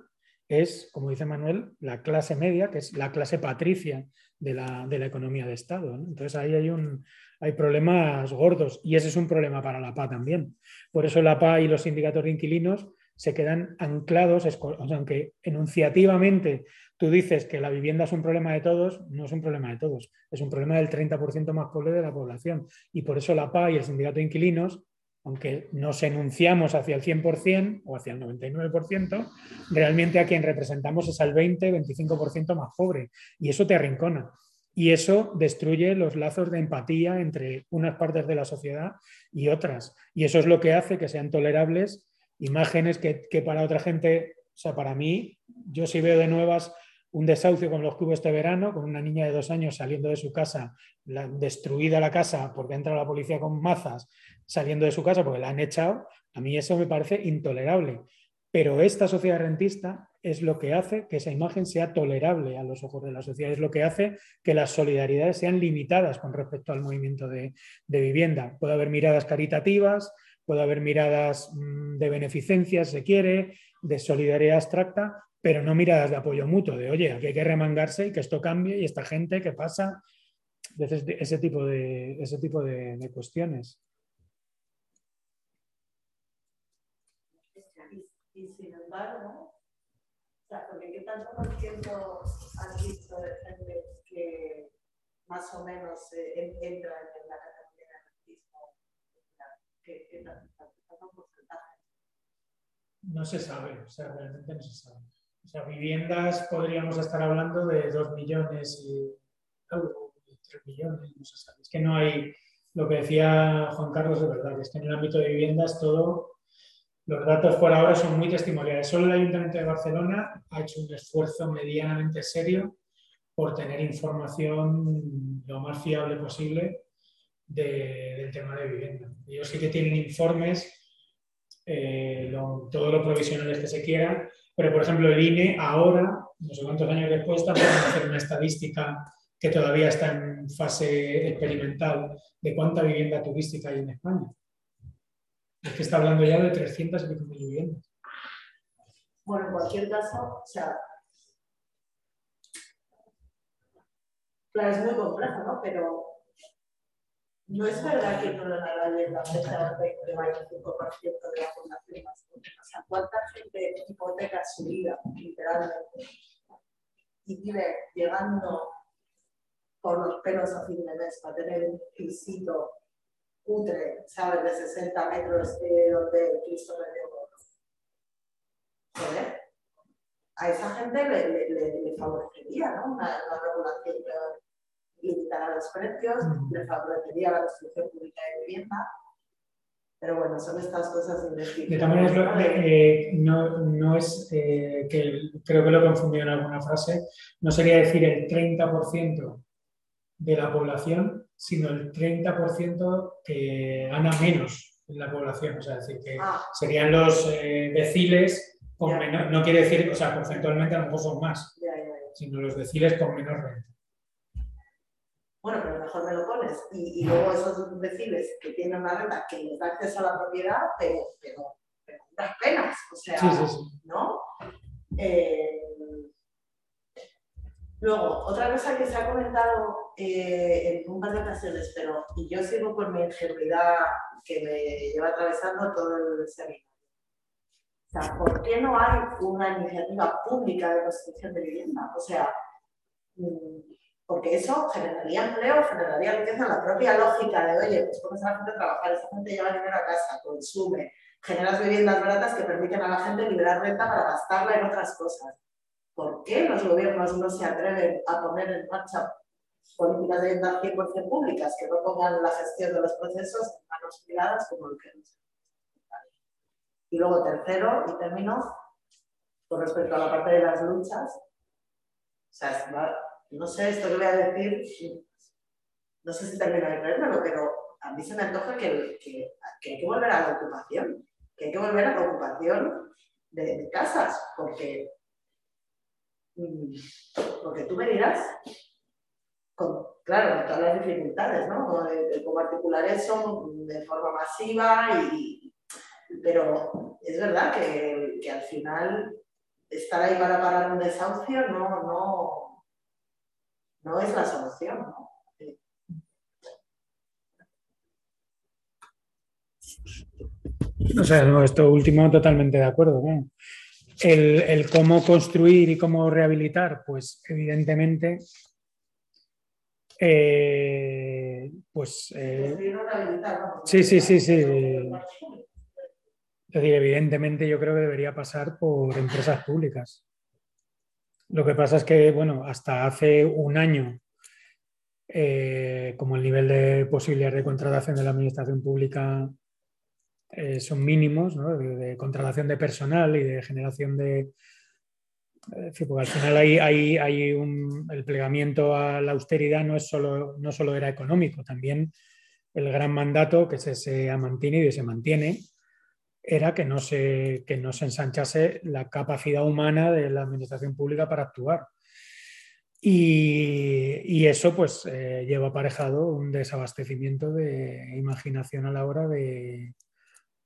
es, como dice Manuel, la clase media, que es la clase patricia de la, economía de Estado. Entonces ahí hay, un, hay problemas gordos y ese es un problema para la PA también. Por eso la PA y los sindicatos de inquilinos se quedan anclados, aunque enunciativamente tú dices que la vivienda es un problema de todos, no es un problema de todos, es un problema del 30% más pobre de la población. Y por eso la PA y el sindicato de inquilinos aunque nos enunciamos hacia el 100% o hacia el 99%, realmente a quien representamos es al 20-25% más pobre. Y eso te arrincona. Y eso destruye los lazos de empatía entre unas partes de la sociedad y otras. Y eso es lo que hace que sean tolerables imágenes que, que para otra gente, o sea, para mí, yo sí veo de nuevas un desahucio como los que hubo este verano, con una niña de dos años saliendo de su casa, destruida la casa porque ha entrado la policía con mazas, saliendo de su casa porque la han echado, a mí eso me parece intolerable. Pero esta sociedad rentista es lo que hace que esa imagen sea tolerable a los ojos de la sociedad, es lo que hace que las solidaridades sean limitadas con respecto al movimiento de, de vivienda. Puede haber miradas caritativas, puede haber miradas mm, de beneficencia, si se quiere, de solidaridad abstracta, pero no miradas de apoyo mutuo, de oye, aquí hay que remangarse y que esto cambie y esta gente que pasa, ese tipo de, ese tipo de, cuestiones. Y, sin embargo, o sea, porque ¿qué tanto por ciento has visto de gente que más o menos eh, entra en la categoría de anarquismo? ¿Qué, qué tanto porcentaje? No se sabe, o sea, realmente no se sabe. O sea, viviendas podríamos estar hablando de 2 millones y algo, 3 millones, no sé, es que no hay, lo que decía Juan Carlos de verdad, es que en el ámbito de viviendas todo, los datos por ahora son muy testimoniales. Solo el Ayuntamiento de Barcelona ha hecho un esfuerzo medianamente serio por tener información lo más fiable posible del tema de vivienda. Ellos sí que tienen informes, eh, lo provisionales que se quieran, pero, por ejemplo, el INE ahora, no sé cuántos años después, también hacer una estadística que todavía está en fase experimental de cuánta vivienda turística hay en España. Es que está hablando ya de 300 y pico viviendas. Bueno, en cualquier caso, o sea, claro, es muy complejo, ¿no? Pero no es verdad que lo haga bien la fecha de vaya el 5% de la población más O sea, ¿cuánta gente hipoteca su vida, literalmente? Y vive llegando por los pelos a fin de mes para tener un pisito cutre, ¿sabes? De 60 metros de donde Cristo me dio. ¿Joder? A esa gente le, le, le favorecería, ¿no? Una, una regulación limitar los precios, le favorecería la construcción pública de vivienda. Pero bueno, son estas cosas indecibles. De todas maneras, eh, no, no, es eh, que creo que lo he confundido en alguna frase, no sería decir el 30% de la población, sino el 30% que gana menos en la población. O sea, decir, que ah. serían los eh, deciles con menor, no quiere decir, o sea, porcentualmente a lo mejor son más, sino los deciles con menos renta mejor me lo pones. Y, luego esos deciles que tienen una renta que les da acceso a la propiedad, pero, pero, pero unas penas, o sea, ¿no? Eh, luego, otra cosa que se ha comentado eh, en un par de ocasiones, pero y yo sigo por mi ingenuidad que me lleva atravesando todo el seminario. O sea, ¿por qué no hay una iniciativa pública de construcción de vivienda? O sea, mm, porque eso generaría empleo, generaría riqueza, la propia lógica de, oye, pues pones a la gente a trabajar, esa gente lleva dinero a casa, consume, generas viviendas baratas que permiten a la gente liberar renta para gastarla en otras cosas. ¿Por qué los gobiernos no se atreven a poner en marcha políticas de vivienda 100% públicas que no pongan la gestión de los procesos en manos privadas como lo que nos Y luego, tercero, y termino, con respecto a la parte de las luchas, o sea, no sé, esto que voy a decir, no sé si termino de creérmelo, pero a mí se me antoja que, que, hay que volver a la ocupación, que hay que volver a la ocupación de, casas, porque, mm, porque tú me dirás, con, claro, con todas las dificultades, ¿no? De, cómo articular eso de forma masiva, y, pero es verdad que, que al final estar ahí para parar un desahucio no, no, no es la solución, ¿no? O sea, esto último totalmente de acuerdo. El, cómo construir y cómo rehabilitar, pues evidentemente, eh, pues... Eh, sí, sí, sí, sí. Es decir, evidentemente yo creo que debería pasar por empresas públicas. Lo que pasa es que, bueno, hasta hace un año, eh, como el nivel de posibilidades de contratación de la administración pública eh, son mínimos, ¿no? de, contratación de personal y de generación de... porque al final hay, hay, un, el plegamiento a la austeridad no, es solo, no solo era económico, también el gran mandato que se, se ha mantenido y se mantiene era que no, se, que no se ensanchase la capacidad humana de la administración pública para actuar. Y, eso pues eh, lleva aparejado un desabastecimiento de imaginación a la hora de,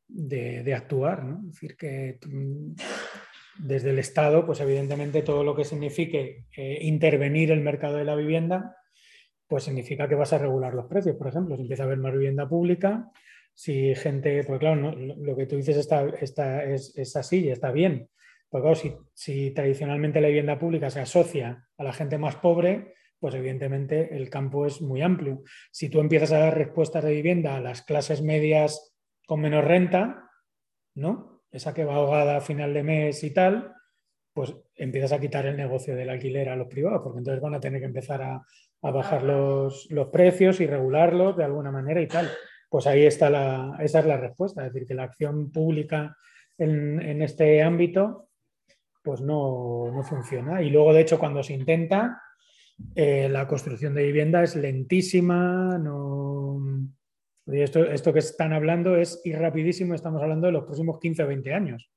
de, actuar. ¿no? Es decir, que desde el Estado, pues evidentemente todo lo que signifique eh, intervenir el mercado de la vivienda, pues significa que vas a regular los precios. Por ejemplo, si empieza a haber más vivienda pública, si gente, pues claro, lo que tú dices está, está, es, es, así y está bien. Pues claro, si, si, tradicionalmente la vivienda pública se asocia a la gente más pobre, pues evidentemente el campo es muy amplio. Si tú empiezas a dar respuestas de vivienda a las clases medias con menos renta, ¿no? Esa que va ahogada a final de mes y tal, pues empiezas a quitar el negocio del alquiler a los privados, porque entonces van a tener que empezar a, a bajar los, los precios y regularlos de alguna manera y tal. Pues ahí está la, esa es la respuesta, es decir, que la acción pública en, este ámbito pues no, funciona. Y luego, de hecho, cuando se intenta, eh, la construcción de vivienda es lentísima, no... Esto, esto que están hablando es ir rapidísimo, estamos hablando de los próximos 15 o 20 años.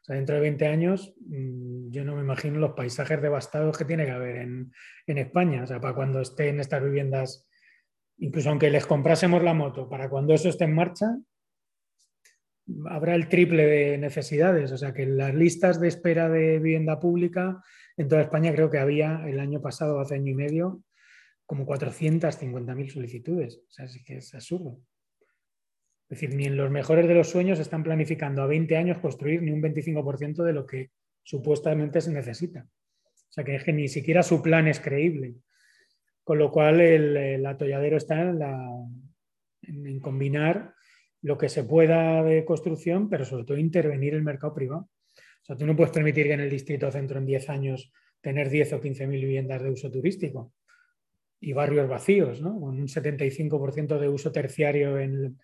O sea, dentro de 20 años, mm, yo no me imagino los paisajes devastados que tiene que haber en, en España. O sea, para cuando estén estas viviendas incluso aunque les comprásemos la moto para cuando eso esté en marcha, habrá el triple de necesidades. O sea que las listas de espera de vivienda pública en toda España creo que había el año pasado, hace año y medio, como 450.000 solicitudes. O sea, sí que es absurdo. Es decir, ni en los mejores de los sueños están planificando a 20 años construir ni un 25% de lo que supuestamente se necesita. O sea, que, es que ni siquiera su plan es creíble. Con lo cual el, atolladero está en, combinar lo que se pueda de construcción, pero sobre todo intervenir el mercado privado. O sea, tú no puedes permitir que en el distrito centro en 10 años tener 10 o 15 mil viviendas de uso turístico y barrios vacíos, ¿no? con un 75% de uso terciario en,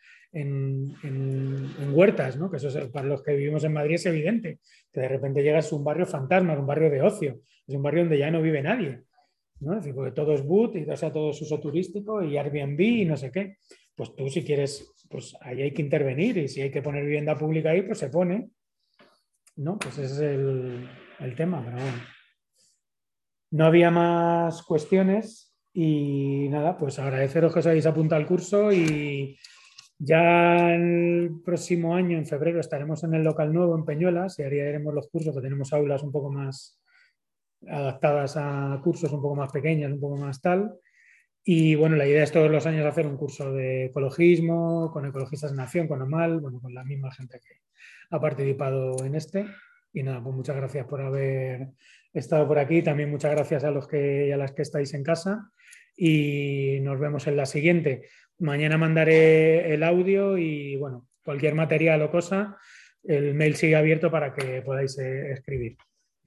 huertas, ¿no? que eso es, para los que vivimos en Madrid es evidente, que de repente llegas a un barrio fantasma, un barrio de ocio, es un barrio donde ya no vive nadie, ¿no? Porque todo es boot y o sea, todo es uso turístico y Airbnb y no sé qué. Pues tú si quieres, pues ahí hay que intervenir y si hay que poner vivienda pública ahí, pues se pone, ¿no? Pues ese es el, el tema, pero. No había más cuestiones y nada, pues agradeceros que os habéis apuntado al curso y ya el próximo año, en febrero, estaremos en el local nuevo en Peñuelas y haremos los cursos, que tenemos aulas un poco más adaptadas a cursos un poco más pequeños, un poco más tal. Y bueno, la idea es todos los años hacer un curso de ecologismo, con Ecologistas de Nación, con Amal, bueno, con la misma gente que ha participado en este. Y nada, pues muchas gracias por haber estado por aquí. También muchas gracias a los que y a las que estáis en casa. Y nos vemos en la siguiente. Mañana mandaré el audio y bueno, cualquier material o cosa, el mail sigue abierto para que podáis eh, escribir.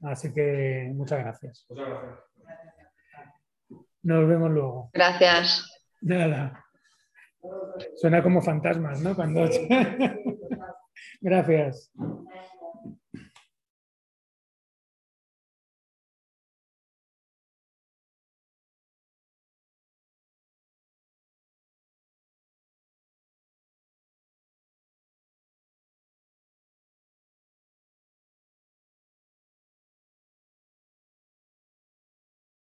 Así que muchas gracias. Muchas gracias. Nos vemos luego. Gracias. Nada. Suena como fantasmas, ¿no? Cuando... gracias.